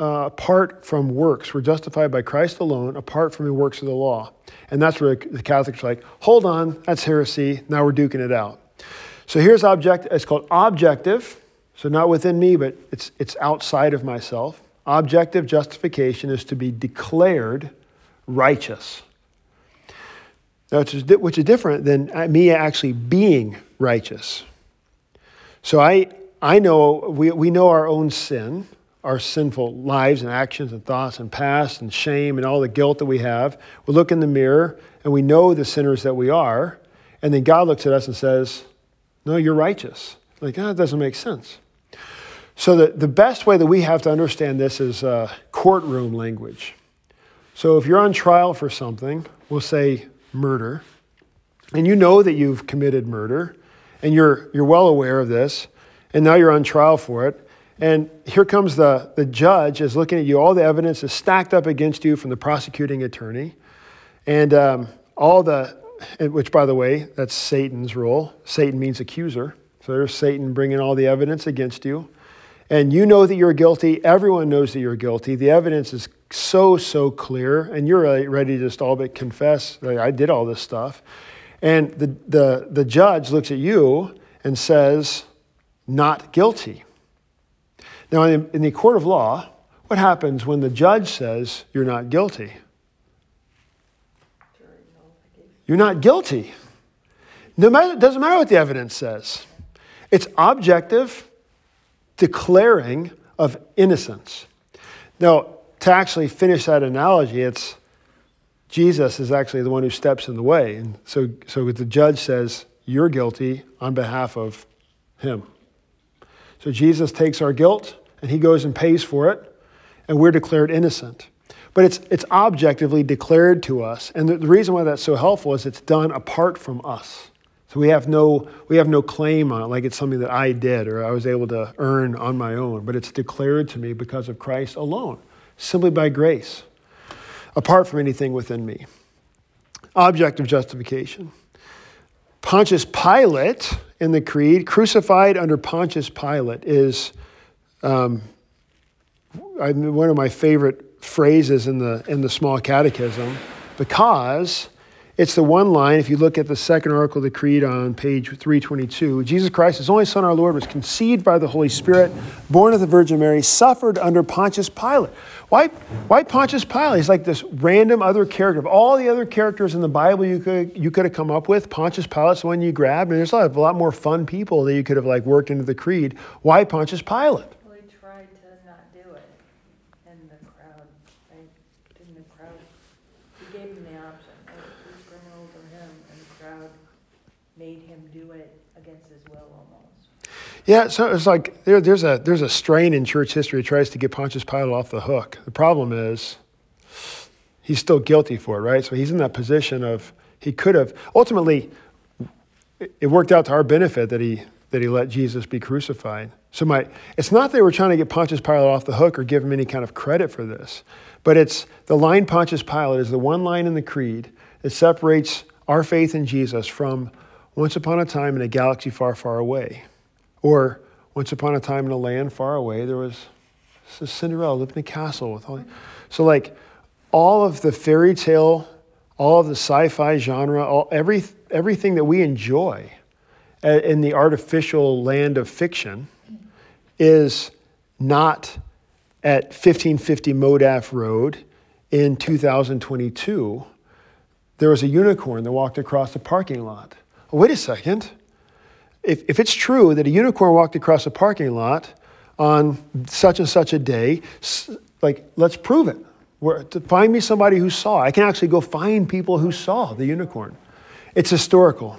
uh, apart from works. We're justified by Christ alone, apart from the works of the law. And that's where the Catholics are like, hold on, that's heresy. Now we're duking it out. So here's object. It's called objective. So not within me, but it's it's outside of myself. Objective justification is to be declared righteous. which is, which is different than uh, me actually being righteous. So I, I know, we, we know our own sin, our sinful lives and actions and thoughts and past and shame and all the guilt that we have. We look in the mirror and we know the sinners that we are. And then God looks at us and says, No, you're righteous. Like, oh, that doesn't make sense. So, the, the best way that we have to understand this is uh, courtroom language. So, if you're on trial for something, we'll say murder, and you know that you've committed murder, and you're, you're well aware of this, and now you're on trial for it, and here comes the, the judge is looking at you, all the evidence is stacked up against you from the prosecuting attorney, and um, all the, which by the way, that's Satan's role. Satan means accuser. So there's Satan bringing all the evidence against you and you know that you're guilty, everyone knows that you're guilty. The evidence is so, so clear, and you're ready to just all but confess, I did all this stuff. And the, the, the judge looks at you and says, not guilty. Now, in, in the court of law, what happens when the judge says you're not guilty? You're not guilty. No matter, it doesn't matter what the evidence says. It's objective, declaring of innocence. Now, to actually finish that analogy, it's Jesus is actually the one who steps in the way. And so, so the judge says, you're guilty on behalf of him. So Jesus takes our guilt and he goes and pays for it, and we're declared innocent. But it's, it's objectively declared to us. And the, the reason why that's so helpful is it's done apart from us. So we have no we have no claim on it, like it's something that I did or I was able to earn on my own, but it's declared to me because of Christ alone, simply by grace, apart from anything within me. Object of justification. Pontius Pilate in the Creed, crucified under Pontius Pilate, is um, one of my favorite phrases in the in the small catechism because it's the one line, if you look at the second article of the Creed on page 322 Jesus Christ, his only Son, our Lord, was conceived by the Holy Spirit, born of the Virgin Mary, suffered under Pontius Pilate. Why, why Pontius Pilate? He's like this random other character. Of all the other characters in the Bible you could, you could have come up with, Pontius Pilate's the one you grabbed, and there's a lot, a lot more fun people that you could have like worked into the Creed. Why Pontius Pilate? Yeah, so it's like there, there's a there's a strain in church history that tries to get Pontius Pilate off the hook. The problem is he's still guilty for it, right? So he's in that position of he could have ultimately it worked out to our benefit that he that he let Jesus be crucified. So my it's not that they were trying to get Pontius Pilate off the hook or give him any kind of credit for this, but it's the line Pontius Pilate is the one line in the creed that separates our faith in Jesus from once upon a time in a galaxy far, far away. Or once upon a time in a land far away, there was Cinderella lived in a castle with all. So like all of the fairy tale, all of the sci-fi genre, all every everything that we enjoy uh, in the artificial land of fiction is not at 1550 Modaf Road in 2022. There was a unicorn that walked across the parking lot. Oh, wait a second if, if it's true that a unicorn walked across a parking lot on such and such a day, like, let's prove it. Where, to find me somebody who saw. I can actually go find people who saw the unicorn. It's historical.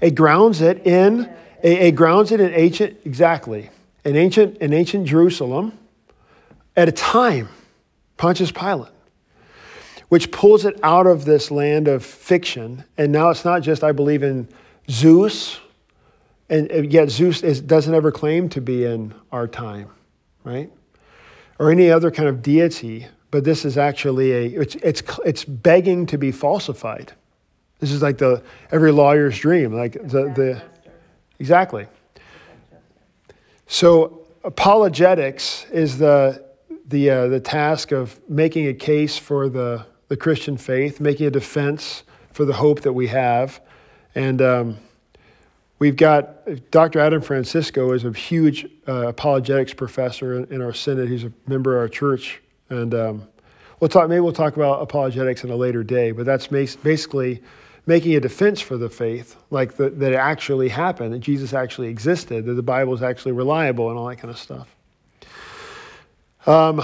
It grounds it in, it, it grounds it in ancient, exactly, in ancient, in ancient Jerusalem at a time, Pontius Pilate, which pulls it out of this land of fiction. And now it's not just, I believe in Zeus and yet Zeus is, doesn't ever claim to be in our time, right? Or any other kind of deity, but this is actually a, it's, it's, it's begging to be falsified. This is like the every lawyer's dream, like the, the exactly. So apologetics is the the uh, the task of making a case for the the Christian faith, making a defense for the hope that we have, and um, We've got Dr. Adam Francisco is a huge uh, apologetics professor in, in, our synod. He's a member of our church, and um, we'll talk. Maybe we'll talk about apologetics in a later day. But that's basically making a defense for the faith, like the, that it actually happened, that Jesus actually existed, that the Bible is actually reliable, and all that kind of stuff. Um,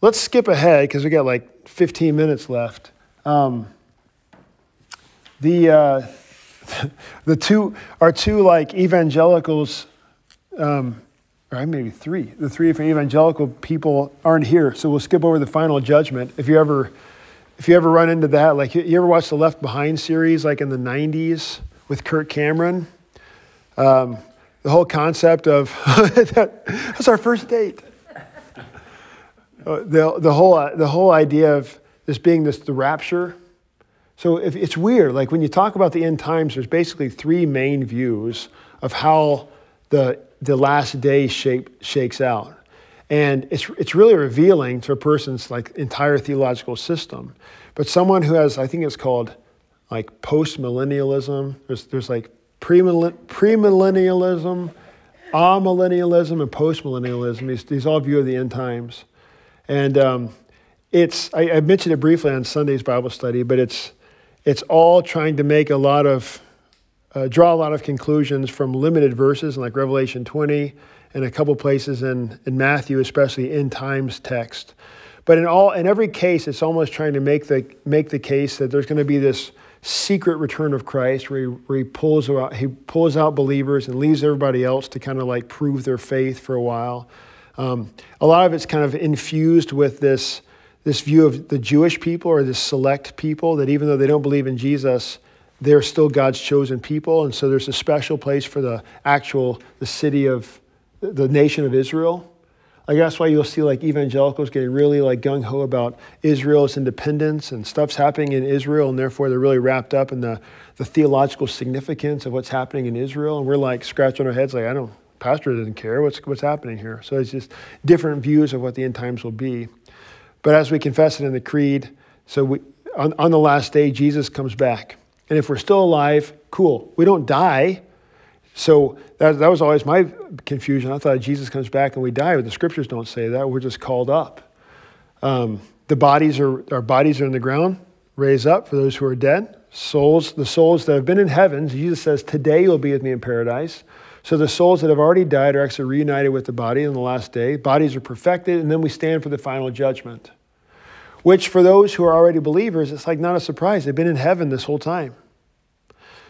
let's skip ahead because we got like 15 minutes left. Um, the uh, the two are two like evangelicals, um, or maybe three. The three evangelical people aren't here, so we'll skip over the final judgment. If you ever, if you ever run into that, like you ever watch the Left Behind series, like in the '90s with Kirk Cameron, um, the whole concept of that, that's our first date. Uh, the, the, whole, uh, the whole idea of this being this the rapture so if, it's weird. Like when you talk about the end times, there's basically three main views of how the, the last day shape, shakes out. And it's, it's really revealing to a person's like entire theological system. But someone who has, I think it's called like post-millennialism, there's, there's like premillennialism, amillennialism, and post-millennialism. These, these all view of the end times. And um, it's, I, I mentioned it briefly on Sunday's Bible study, but it's, it's all trying to make a lot of, uh, draw a lot of conclusions from limited verses like Revelation 20 and a couple places in, in Matthew, especially in times text. But in all, in every case, it's almost trying to make the, make the case that there's going to be this secret return of Christ, where he, where he pulls out he pulls out believers and leaves everybody else to kind of like prove their faith for a while. Um, a lot of it's kind of infused with this this view of the Jewish people or this select people that even though they don't believe in Jesus, they're still God's chosen people, and so there's a special place for the actual the city of the nation of Israel. Like that's why you'll see like evangelicals getting really like gung ho about Israel's independence and stuff's happening in Israel, and therefore they're really wrapped up in the, the theological significance of what's happening in Israel. And we're like scratching our heads like, I don't, pastor doesn't care what's what's happening here. So it's just different views of what the end times will be. But as we confess it in the creed, so we, on, on the last day, Jesus comes back. And if we're still alive, cool. We don't die. So that, that was always my confusion. I thought Jesus comes back and we die, but the scriptures don't say that. We're just called up. Um, the bodies are, our bodies are in the ground, raise up for those who are dead. Souls, the souls that have been in heaven, Jesus says, Today you'll be with me in paradise. So the souls that have already died are actually reunited with the body in the last day. Bodies are perfected, and then we stand for the final judgment. Which, for those who are already believers, it's like not a surprise. They've been in heaven this whole time.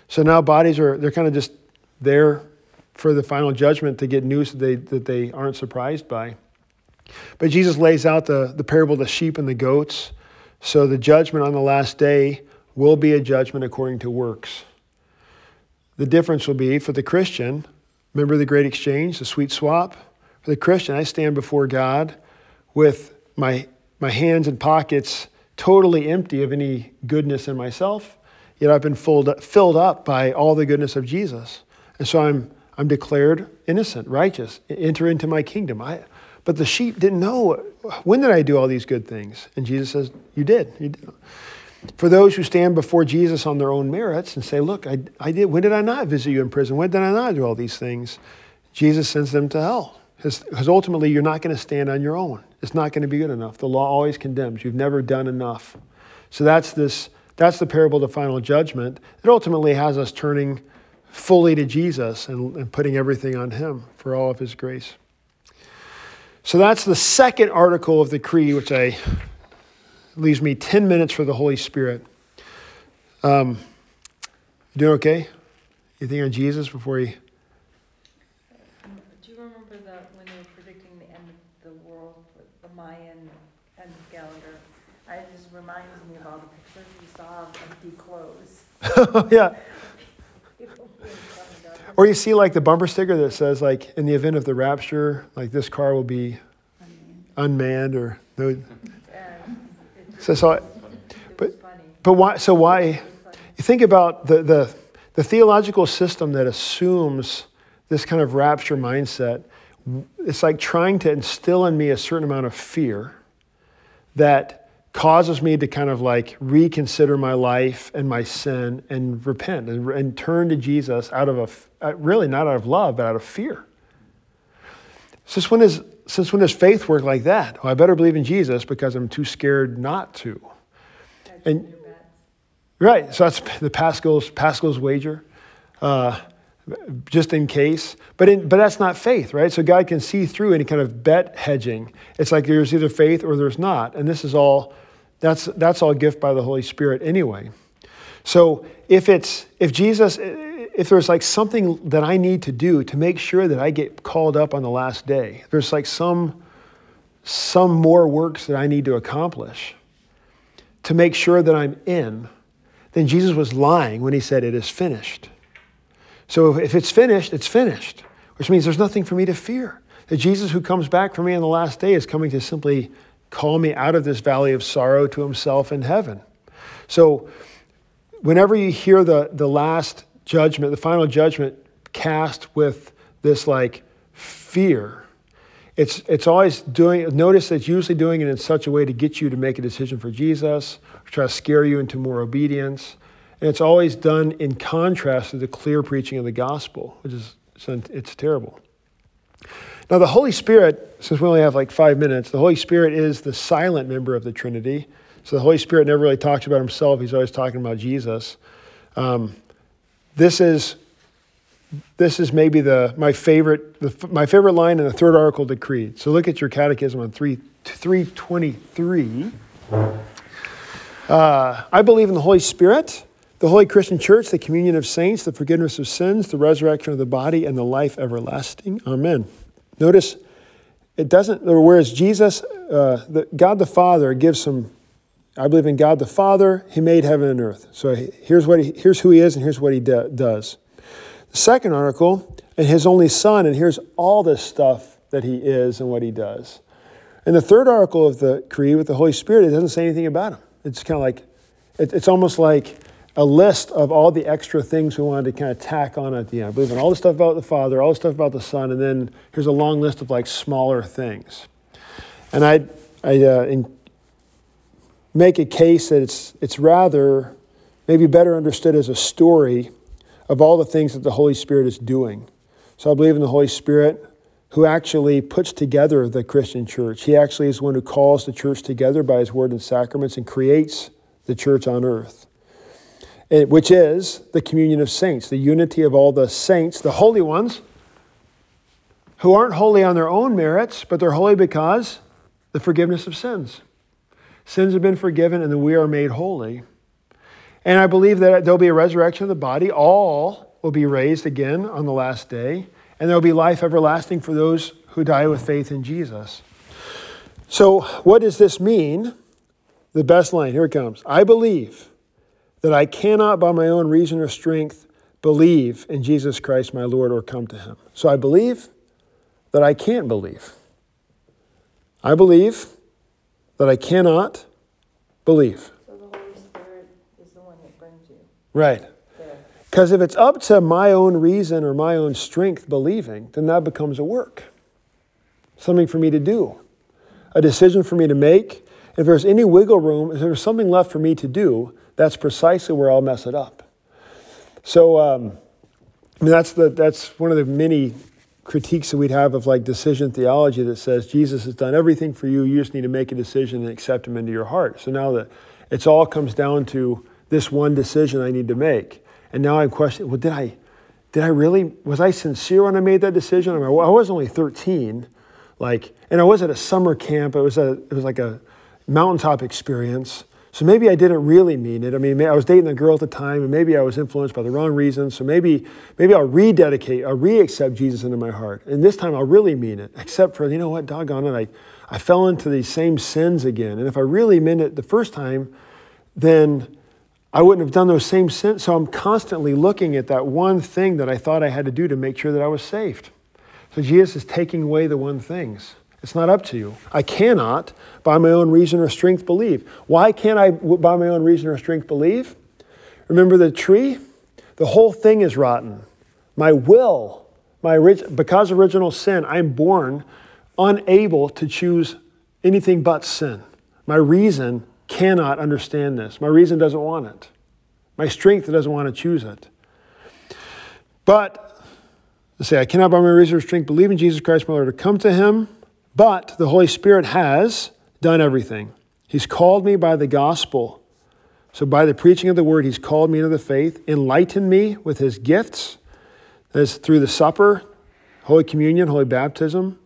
So now bodies are, they're kind of just there for the final judgment to get news that they, that they aren't surprised by. But Jesus lays out the, the parable of the sheep and the goats. So the judgment on the last day will be a judgment according to works. The difference will be for the Christian, Remember the great exchange, the sweet swap? For the Christian, I stand before God with my, my hands and pockets totally empty of any goodness in myself, yet I've been filled, filled up by all the goodness of Jesus. And so I'm, I'm declared innocent, righteous, enter into my kingdom. I, but the sheep didn't know when did I do all these good things? And Jesus says, You did. You did. For those who stand before Jesus on their own merits and say, Look, I, I did, when did I not visit you in prison? When did I not do all these things? Jesus sends them to hell. Because ultimately, you're not going to stand on your own. It's not going to be good enough. The law always condemns. You've never done enough. So that's this. That's the parable of the final judgment. It ultimately has us turning fully to Jesus and, and putting everything on Him for all of His grace. So that's the second article of the creed, which I leaves me 10 minutes for the Holy Spirit. Um, you doing okay? You think on Jesus before you? Do you remember that when they were predicting the end of the world, with the Mayan end of calendar? It just reminds me of all the pictures we saw of empty clothes. yeah. Or you see like the bumper sticker that says like in the event of the rapture, like this car will be unmanned or no. So, so but, but why, so why, you think about the, the, the theological system that assumes this kind of rapture mindset. It's like trying to instill in me a certain amount of fear that causes me to kind of like reconsider my life and my sin and repent and, and turn to Jesus out of a, uh, really not out of love, but out of fear. Since when is since when does faith work like that? Well, I better believe in Jesus because I'm too scared not to. And right, so that's the Pascal's Pascal's wager, uh, just in case. But in, but that's not faith, right? So God can see through any kind of bet hedging. It's like there's either faith or there's not, and this is all that's that's all gift by the Holy Spirit anyway. So if it's if Jesus if there's like something that I need to do to make sure that I get called up on the last day, there's like some some more works that I need to accomplish to make sure that I'm in, then Jesus was lying when he said it is finished. So if it's finished, it's finished, which means there's nothing for me to fear. That Jesus who comes back for me on the last day is coming to simply call me out of this valley of sorrow to himself in heaven. So whenever you hear the, the last judgment, the final judgment cast with this like fear. It's, it's always doing, notice it's usually doing it in such a way to get you to make a decision for Jesus, try to scare you into more obedience. And it's always done in contrast to the clear preaching of the gospel, which is, it's terrible. Now, the Holy Spirit, since we only have like five minutes, the Holy Spirit is the silent member of the Trinity. So the Holy Spirit never really talks about himself, he's always talking about Jesus. Um, this is this is maybe the my favorite the, my favorite line in the third article of the creed. So look at your catechism on 3 323. Uh, I believe in the Holy Spirit, the Holy Christian Church, the communion of saints, the forgiveness of sins, the resurrection of the body, and the life everlasting. Amen. Notice it doesn't, whereas Jesus, uh, the, God the Father gives some, I believe in God the Father, He made heaven and earth. So here's, what he, here's who He is and here's what He do, does. The second article, and His only Son, and here's all this stuff that He is and what He does. And the third article of the Creed with the Holy Spirit, it doesn't say anything about Him. It's kind of like, it, it's almost like, a list of all the extra things we wanted to kind of tack on at the end. I believe in all the stuff about the Father, all the stuff about the Son, and then here's a long list of like smaller things. And I, I uh, make a case that it's, it's rather maybe better understood as a story of all the things that the Holy Spirit is doing. So I believe in the Holy Spirit who actually puts together the Christian church. He actually is one who calls the church together by his word and sacraments and creates the church on earth eh, which is the communion of saints, the unity of all the saints, the holy ones, who aren't holy on their own merits, but they're holy because the forgiveness of sins. Sins have been forgiven and that we are made holy. And I believe that there'll be a resurrection of the body. All will be raised again on the last day, and there'll be life everlasting for those who die with faith in Jesus. So, what does this mean? The best line, here it comes. I believe that I cannot by my own reason or strength believe in Jesus Christ my Lord or come to him. So I believe that I can't believe. I believe that I cannot believe. So the Holy Spirit is the one that brings you. Right. Because if it's up to my own reason or my own strength believing, then that becomes a work. Something for me to do, a decision for me to make. If there's any wiggle room, if there's something left for me to do, that's precisely where I'll mess it up. So, um, I mean, that's, the, that's one of the many critiques that we'd have of like decision theology that says Jesus has done everything for you. You just need to make a decision and accept him into your heart. So now that it's all comes down to this one decision I need to make. And now I'm questioning, well, did I, did I really, was I sincere when I made that decision? I, mean, I was only 13, like, and I was at a summer camp. It was a, it was like a mountaintop experience. So maybe I didn't really mean it. I mean, I was dating a girl at the time, and maybe I was influenced by the wrong reasons. So maybe, maybe I'll rededicate, I'll re-accept Jesus into my heart. And this time I'll really mean it, except for, you know what, doggone it, I, I fell into these same sins again. And if I really meant it the first time, then I wouldn't have done those same sins. So I'm constantly looking at that one thing that I thought I had to do to make sure that I was saved. So Jesus is taking away the one things. It's not up to you. I cannot, by my own reason or strength, believe. Why can't I, by my own reason or strength, believe? Remember the tree? The whole thing is rotten. My will, my because of original sin, I'm born unable to choose anything but sin. My reason cannot understand this. My reason doesn't want it. My strength doesn't want to choose it. But, let's say, I cannot by my reason or strength believe in Jesus Christ, my Lord, to come to him but the Holy Spirit has done everything. He's called me by the gospel. So, by the preaching of the word, He's called me into the faith, enlightened me with His gifts. That's through the supper, Holy Communion, Holy Baptism,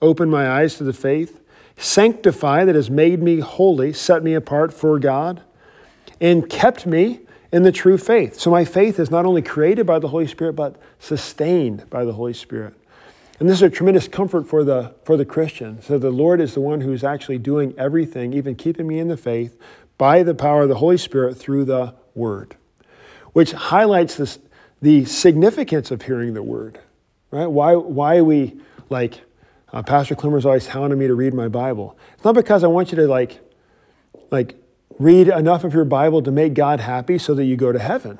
opened my eyes to the faith, sanctified, that has made me holy, set me apart for God, and kept me in the true faith. So, my faith is not only created by the Holy Spirit, but sustained by the Holy Spirit. And this is a tremendous comfort for the, for the Christian. So the Lord is the one who's actually doing everything, even keeping me in the faith, by the power of the Holy Spirit through the Word, which highlights this, the significance of hearing the Word, right? Why, why we, like, uh, Pastor Clemmer's always hounding me to read my Bible. It's not because I want you to, like, like, read enough of your Bible to make God happy so that you go to heaven.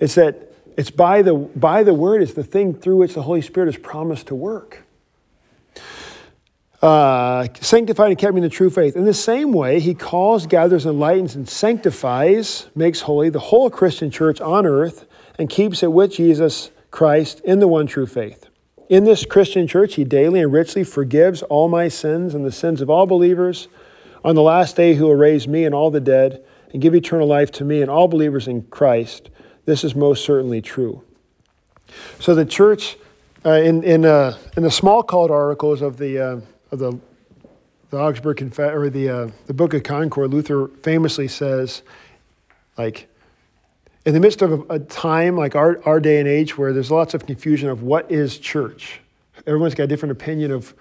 It's that it's by the, by the word, it's the thing through which the Holy Spirit is promised to work. Uh, sanctified and kept me in the true faith. In the same way, he calls, gathers, enlightens, and sanctifies, makes holy the whole Christian church on earth, and keeps it with Jesus Christ in the one true faith. In this Christian church, he daily and richly forgives all my sins and the sins of all believers. On the last day, he will raise me and all the dead and give eternal life to me and all believers in Christ this is most certainly true. So the church, uh, in, in, uh, in the Smalcald articles of the, uh, of the, the Augsburg Confe- or the, uh, the Book of Concord, Luther famously says, like, in the midst of a, time like our, our day and age where there's lots of confusion of what is church, everyone's got a different opinion of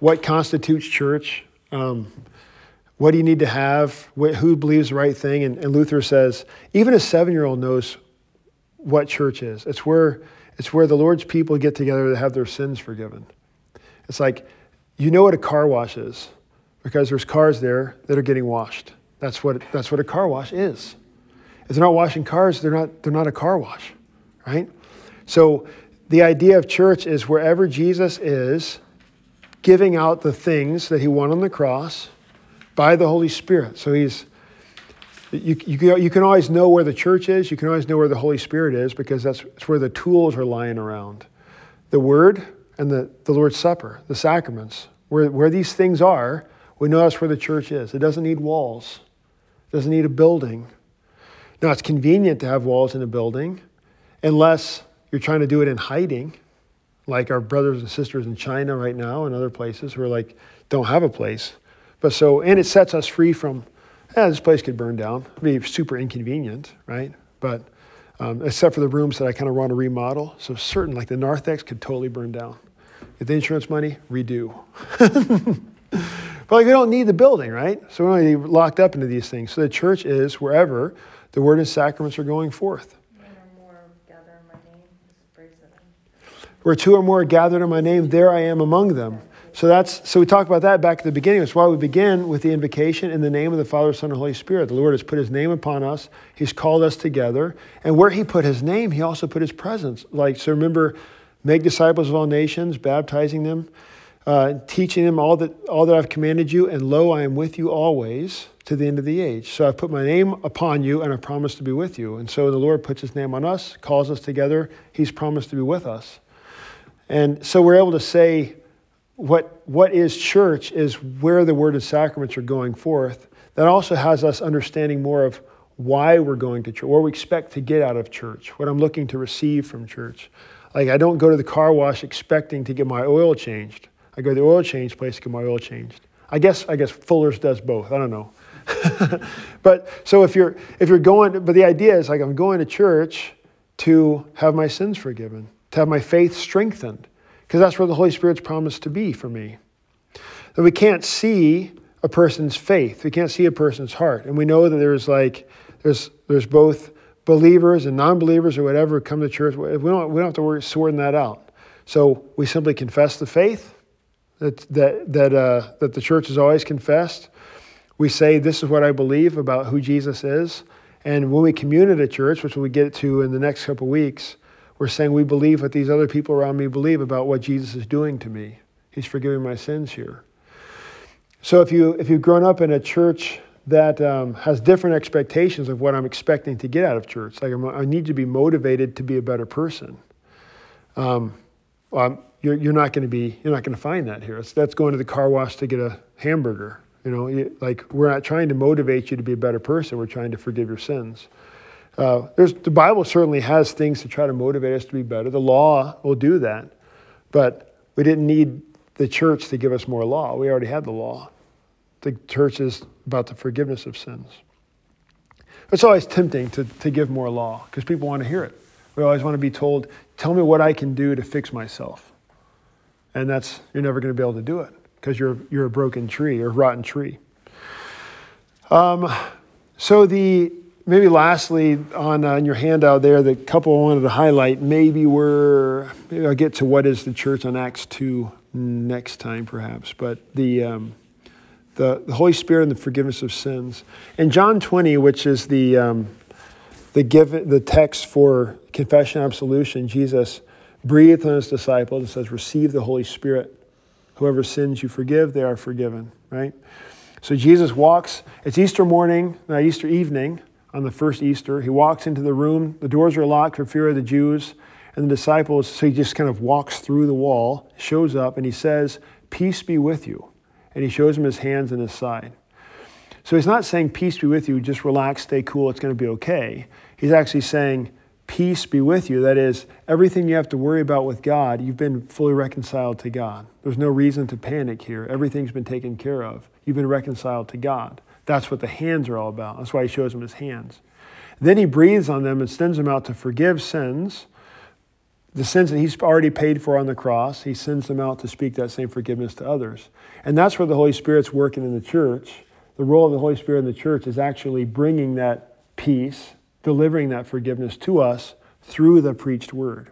what constitutes church. Um, what do you need to have? Who believes the right thing? And, and Luther says, even a seven year old knows what church is. It's where, it's where the Lord's people get together to have their sins forgiven. It's like, you know what a car wash is because there's cars there that are getting washed. That's what, that's what a car wash is. If they're not washing cars, they're not, they're not a car wash, right? So the idea of church is wherever Jesus is giving out the things that he won on the cross by the Holy Spirit. So he's, you, you, you can always know where the church is, you can always know where the Holy Spirit is because that's, that's where the tools are lying around. The Word and the, the Lord's Supper, the sacraments, where, where these things are, we know that's where the church is. It doesn't need walls, it doesn't need a building. Now, it's convenient to have walls in a building unless you're trying to do it in hiding, like our brothers and sisters in China right now and other places who are like, don't have a place. But so, and it sets us free from, yeah, this place could burn down. It'd be super inconvenient, right? But um, except for the rooms that I kind of want to remodel. So certain, like the narthex could totally burn down. Get the insurance money, redo. but like we don't need the building, right? So we're only locked up into these things. So the church is wherever the word and sacraments are going forth. Where two or more are gathered in my name, there I am among them. So that's so we talked about that back at the beginning. That's why we begin with the invocation in the name of the Father, Son, and Holy Spirit. The Lord has put his name upon us. He's called us together. And where he put his name, he also put his presence. Like so remember, make disciples of all nations, baptizing them, uh, teaching them all that all that I've commanded you, and lo, I am with you always to the end of the age. So I've put my name upon you and I promise to be with you. And so the Lord puts his name on us, calls us together. He's promised to be with us. And so we're able to say what, what is church is where the word and sacraments are going forth. That also has us understanding more of why we're going to church, what we expect to get out of church, what I'm looking to receive from church. Like I don't go to the car wash expecting to get my oil changed. I go to the oil change place to get my oil changed. I guess I guess Fuller's does both. I don't know. but so if you're if you're going, but the idea is like I'm going to church to have my sins forgiven, to have my faith strengthened, because that's where the Holy Spirit's promised to be for me. That we can't see a person's faith, we can't see a person's heart, and we know that there's like there's there's both believers and non-believers or whatever come to church. We don't we don't have to worry sorting that out. So we simply confess the faith that that that uh, that the church has always confessed we say, This is what I believe about who Jesus is. And when we commune at a church, which we get to in the next couple weeks, we're saying we believe what these other people around me believe about what Jesus is doing to me. He's forgiving my sins here. So if, you, if you've grown up in a church that um, has different expectations of what I'm expecting to get out of church, like I'm, i need to be motivated to be a better person, um, well, you're, you're, not going to be, you're not going to find that here. It's, that's going to the car wash to get a hamburger you know, like we're not trying to motivate you to be a better person. We're trying to forgive your sins. Uh, the Bible certainly has things to try to motivate us to be better. The law will do that, but we didn't need the church to give us more law. We already had the law. The church is about the forgiveness of sins. It's always tempting to, to give more law because people want to hear it. We always want to be told, tell me what I can do to fix myself. And that's, you're never going to be able to do it because you're, you're a broken tree or rotten tree. Um, so the maybe lastly on, uh, your handout there, the couple I wanted to highlight maybe we're maybe I'll get to what is the church on Acts two next time perhaps, but the um, the, the Holy Spirit and the forgiveness of sins. In John 20, which is the um, the give the text for confession and absolution, Jesus breathed on his disciples and says, "Receive the Holy Spirit." Whoever sins you forgive, they are forgiven, right? So Jesus walks, it's Easter morning, not Easter evening, on the first Easter. He walks into the room, the doors are locked for fear of the Jews, and the disciples, so he just kind of walks through the wall, shows up, and he says, Peace be with you. And he shows him his hands and his side. So he's not saying, Peace be with you, just relax, stay cool, it's going to be okay. He's actually saying, peace be with you. That is, everything you have to worry about with God, you've been fully reconciled to God. There's no reason to panic here. Everything's been taken care of. You've been reconciled to God. That's what the hands are all about. That's why he shows them his hands. Then he breathes on them and sends them out to forgive sins, the sins that he's already paid for on the cross. He sends them out to speak that same forgiveness to others. And that's where the Holy Spirit's working in the church. The role of the Holy Spirit in the church is actually bringing that peace, delivering that forgiveness to us through the preached word.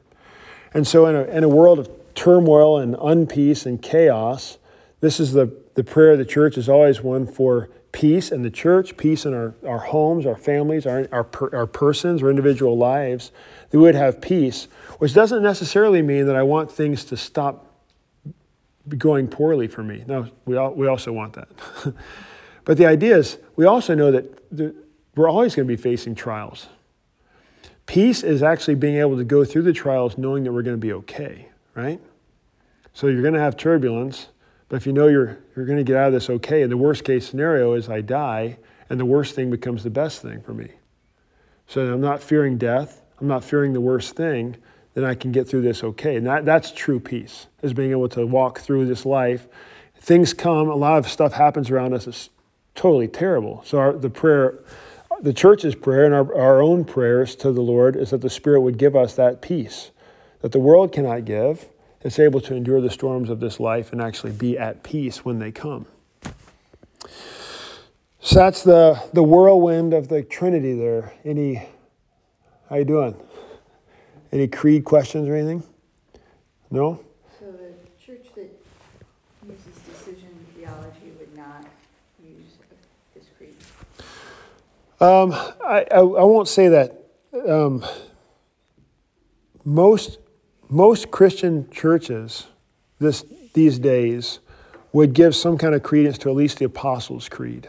And so, in a, in a world of turmoil and unpeace and chaos, this is the, the prayer of the church is always one for peace in the church, peace in our, our homes, our families, our, our, our persons, our individual lives, that we would have peace, which doesn't necessarily mean that I want things to stop going poorly for me. No, we, all, we also want that. but the idea is we also know that the, we're always going to be facing trials. Peace is actually being able to go through the trials knowing that we're going to be okay, right? So you're going to have turbulence, but if you know you're, you're going to get out of this okay, and the worst case scenario is I die, and the worst thing becomes the best thing for me. So I'm not fearing death, I'm not fearing the worst thing, then I can get through this okay. And that, that's true peace, is being able to walk through this life. Things come, a lot of stuff happens around us that's totally terrible. So our, the prayer, the church's prayer and our, our own prayers to the Lord is that the Spirit would give us that peace that the world cannot give. It's able to endure the storms of this life and actually be at peace when they come. So that's the, the whirlwind of the Trinity there. Any, how you doing? Any creed questions or anything? No? So the church that uses decision theology would not use this creed? Um, I, I, I, won't say that. Um, most, most Christian churches this, these days would give some kind of credence to at least the Apostles' Creed.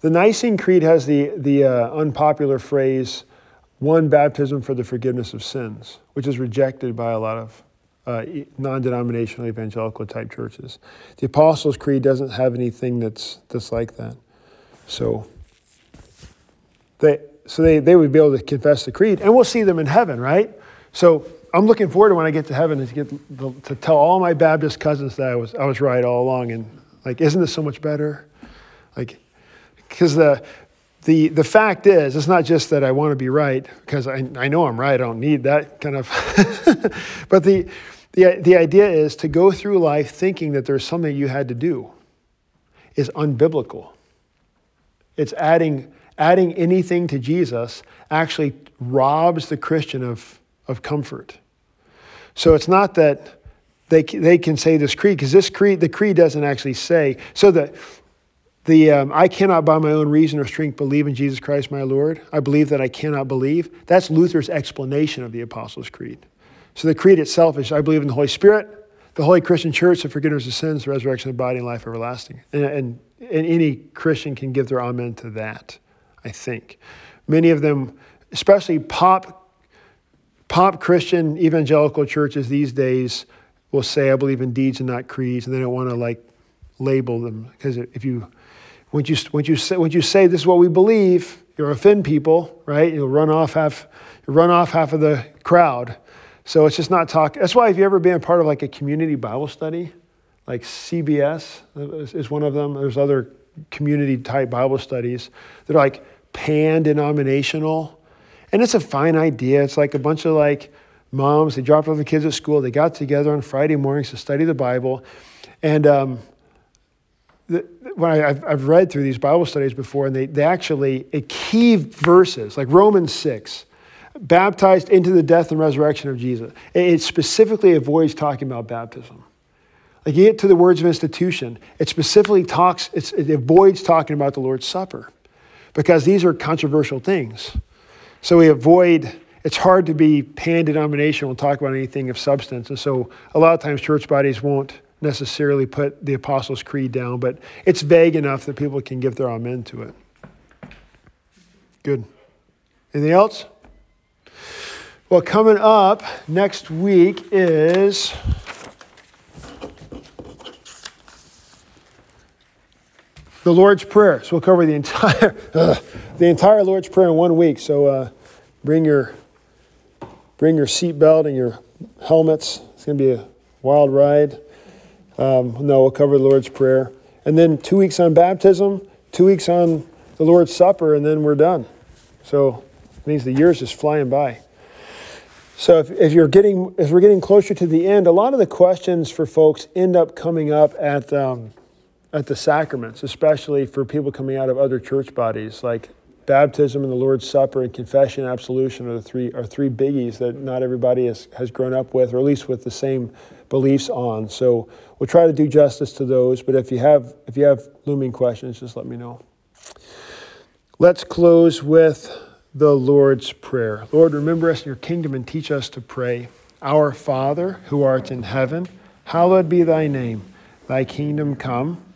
The Nicene Creed has the, the uh, unpopular phrase, one baptism for the forgiveness of sins, which is rejected by a lot of uh, non denominational evangelical type churches. The Apostles' Creed doesn't have anything that's, that's like that. So, they, so they, they would be able to confess the creed, and we'll see them in heaven, right? So I'm looking forward to when I get to heaven to get the, to tell all my Baptist cousins that I was I was right all along, and like, isn't this so much better? Like, because the the, the fact is, it's not just that I want to be right, because I, I know I'm right, I don't need that kind of. but the, the, the idea is to go through life thinking that there's something you had to do is unbiblical. It's adding, adding anything to Jesus actually robs the Christian of, of comfort. So it's not that they, they can say this creed, because this creed, the creed doesn't actually say. So that the um, I cannot by my own reason or strength believe in Jesus Christ my Lord. I believe that I cannot believe. That's Luther's explanation of the Apostles' Creed. So the creed itself is I believe in the Holy Spirit, the Holy Christian Church, the forgiveness of sins, the resurrection of the body, and life everlasting. And, and, and any Christian can give their amen to that, I think. Many of them, especially pop, pop Christian evangelical churches these days, will say, I believe in deeds and not creeds, and they don't want to like label them. Because if you when you, when you, say, when you say this is what we believe, you'll offend people, right? You'll run off half, run off half of the crowd. So it's just not talk. That's why if you ever been part of like a community Bible study, like CBS is one of them. There's other community type Bible studies that are like pan denominational. And it's a fine idea. It's like a bunch of like moms, they dropped off the kids at school, they got together on Friday mornings to study the Bible. And um, the, when I, have I've read through these Bible studies before, and they, they actually, a key verses, like Romans 6, baptized into the death and resurrection of Jesus, it specifically avoids talking about baptism. Like you get to the words of institution, it specifically talks, it avoids talking about the Lord's Supper because these are controversial things. So we avoid, it's hard to be pan denominational and talk about anything of substance. And so a lot of times church bodies won't necessarily put the Apostles' Creed down, but it's vague enough that people can give their amen to it. Good. Anything else? Well, coming up next week is the Lord's Prayer. So we'll cover the entire uh, the entire Lord's Prayer in one week. So uh, bring your bring your seatbelt and your helmets. It's going to be a wild ride. Um, no, we'll cover the Lord's Prayer. And then two weeks on baptism, two weeks on the Lord's Supper, and then we're done. So It means the years is flying by. So if, if you're getting, as we're getting closer to the end, a lot of the questions for folks end up coming up at, um, at the sacraments, especially for people coming out of other church bodies, like baptism and the Lord's Supper and confession and absolution are the three are three biggies that not everybody has, has grown up with, or at least with the same beliefs on. So we'll try to do justice to those. But if you have if you have looming questions, just let me know. Let's close with the Lord's Prayer. Lord, remember us in your kingdom and teach us to pray. Our Father, who art in heaven, hallowed be thy name. Thy kingdom come,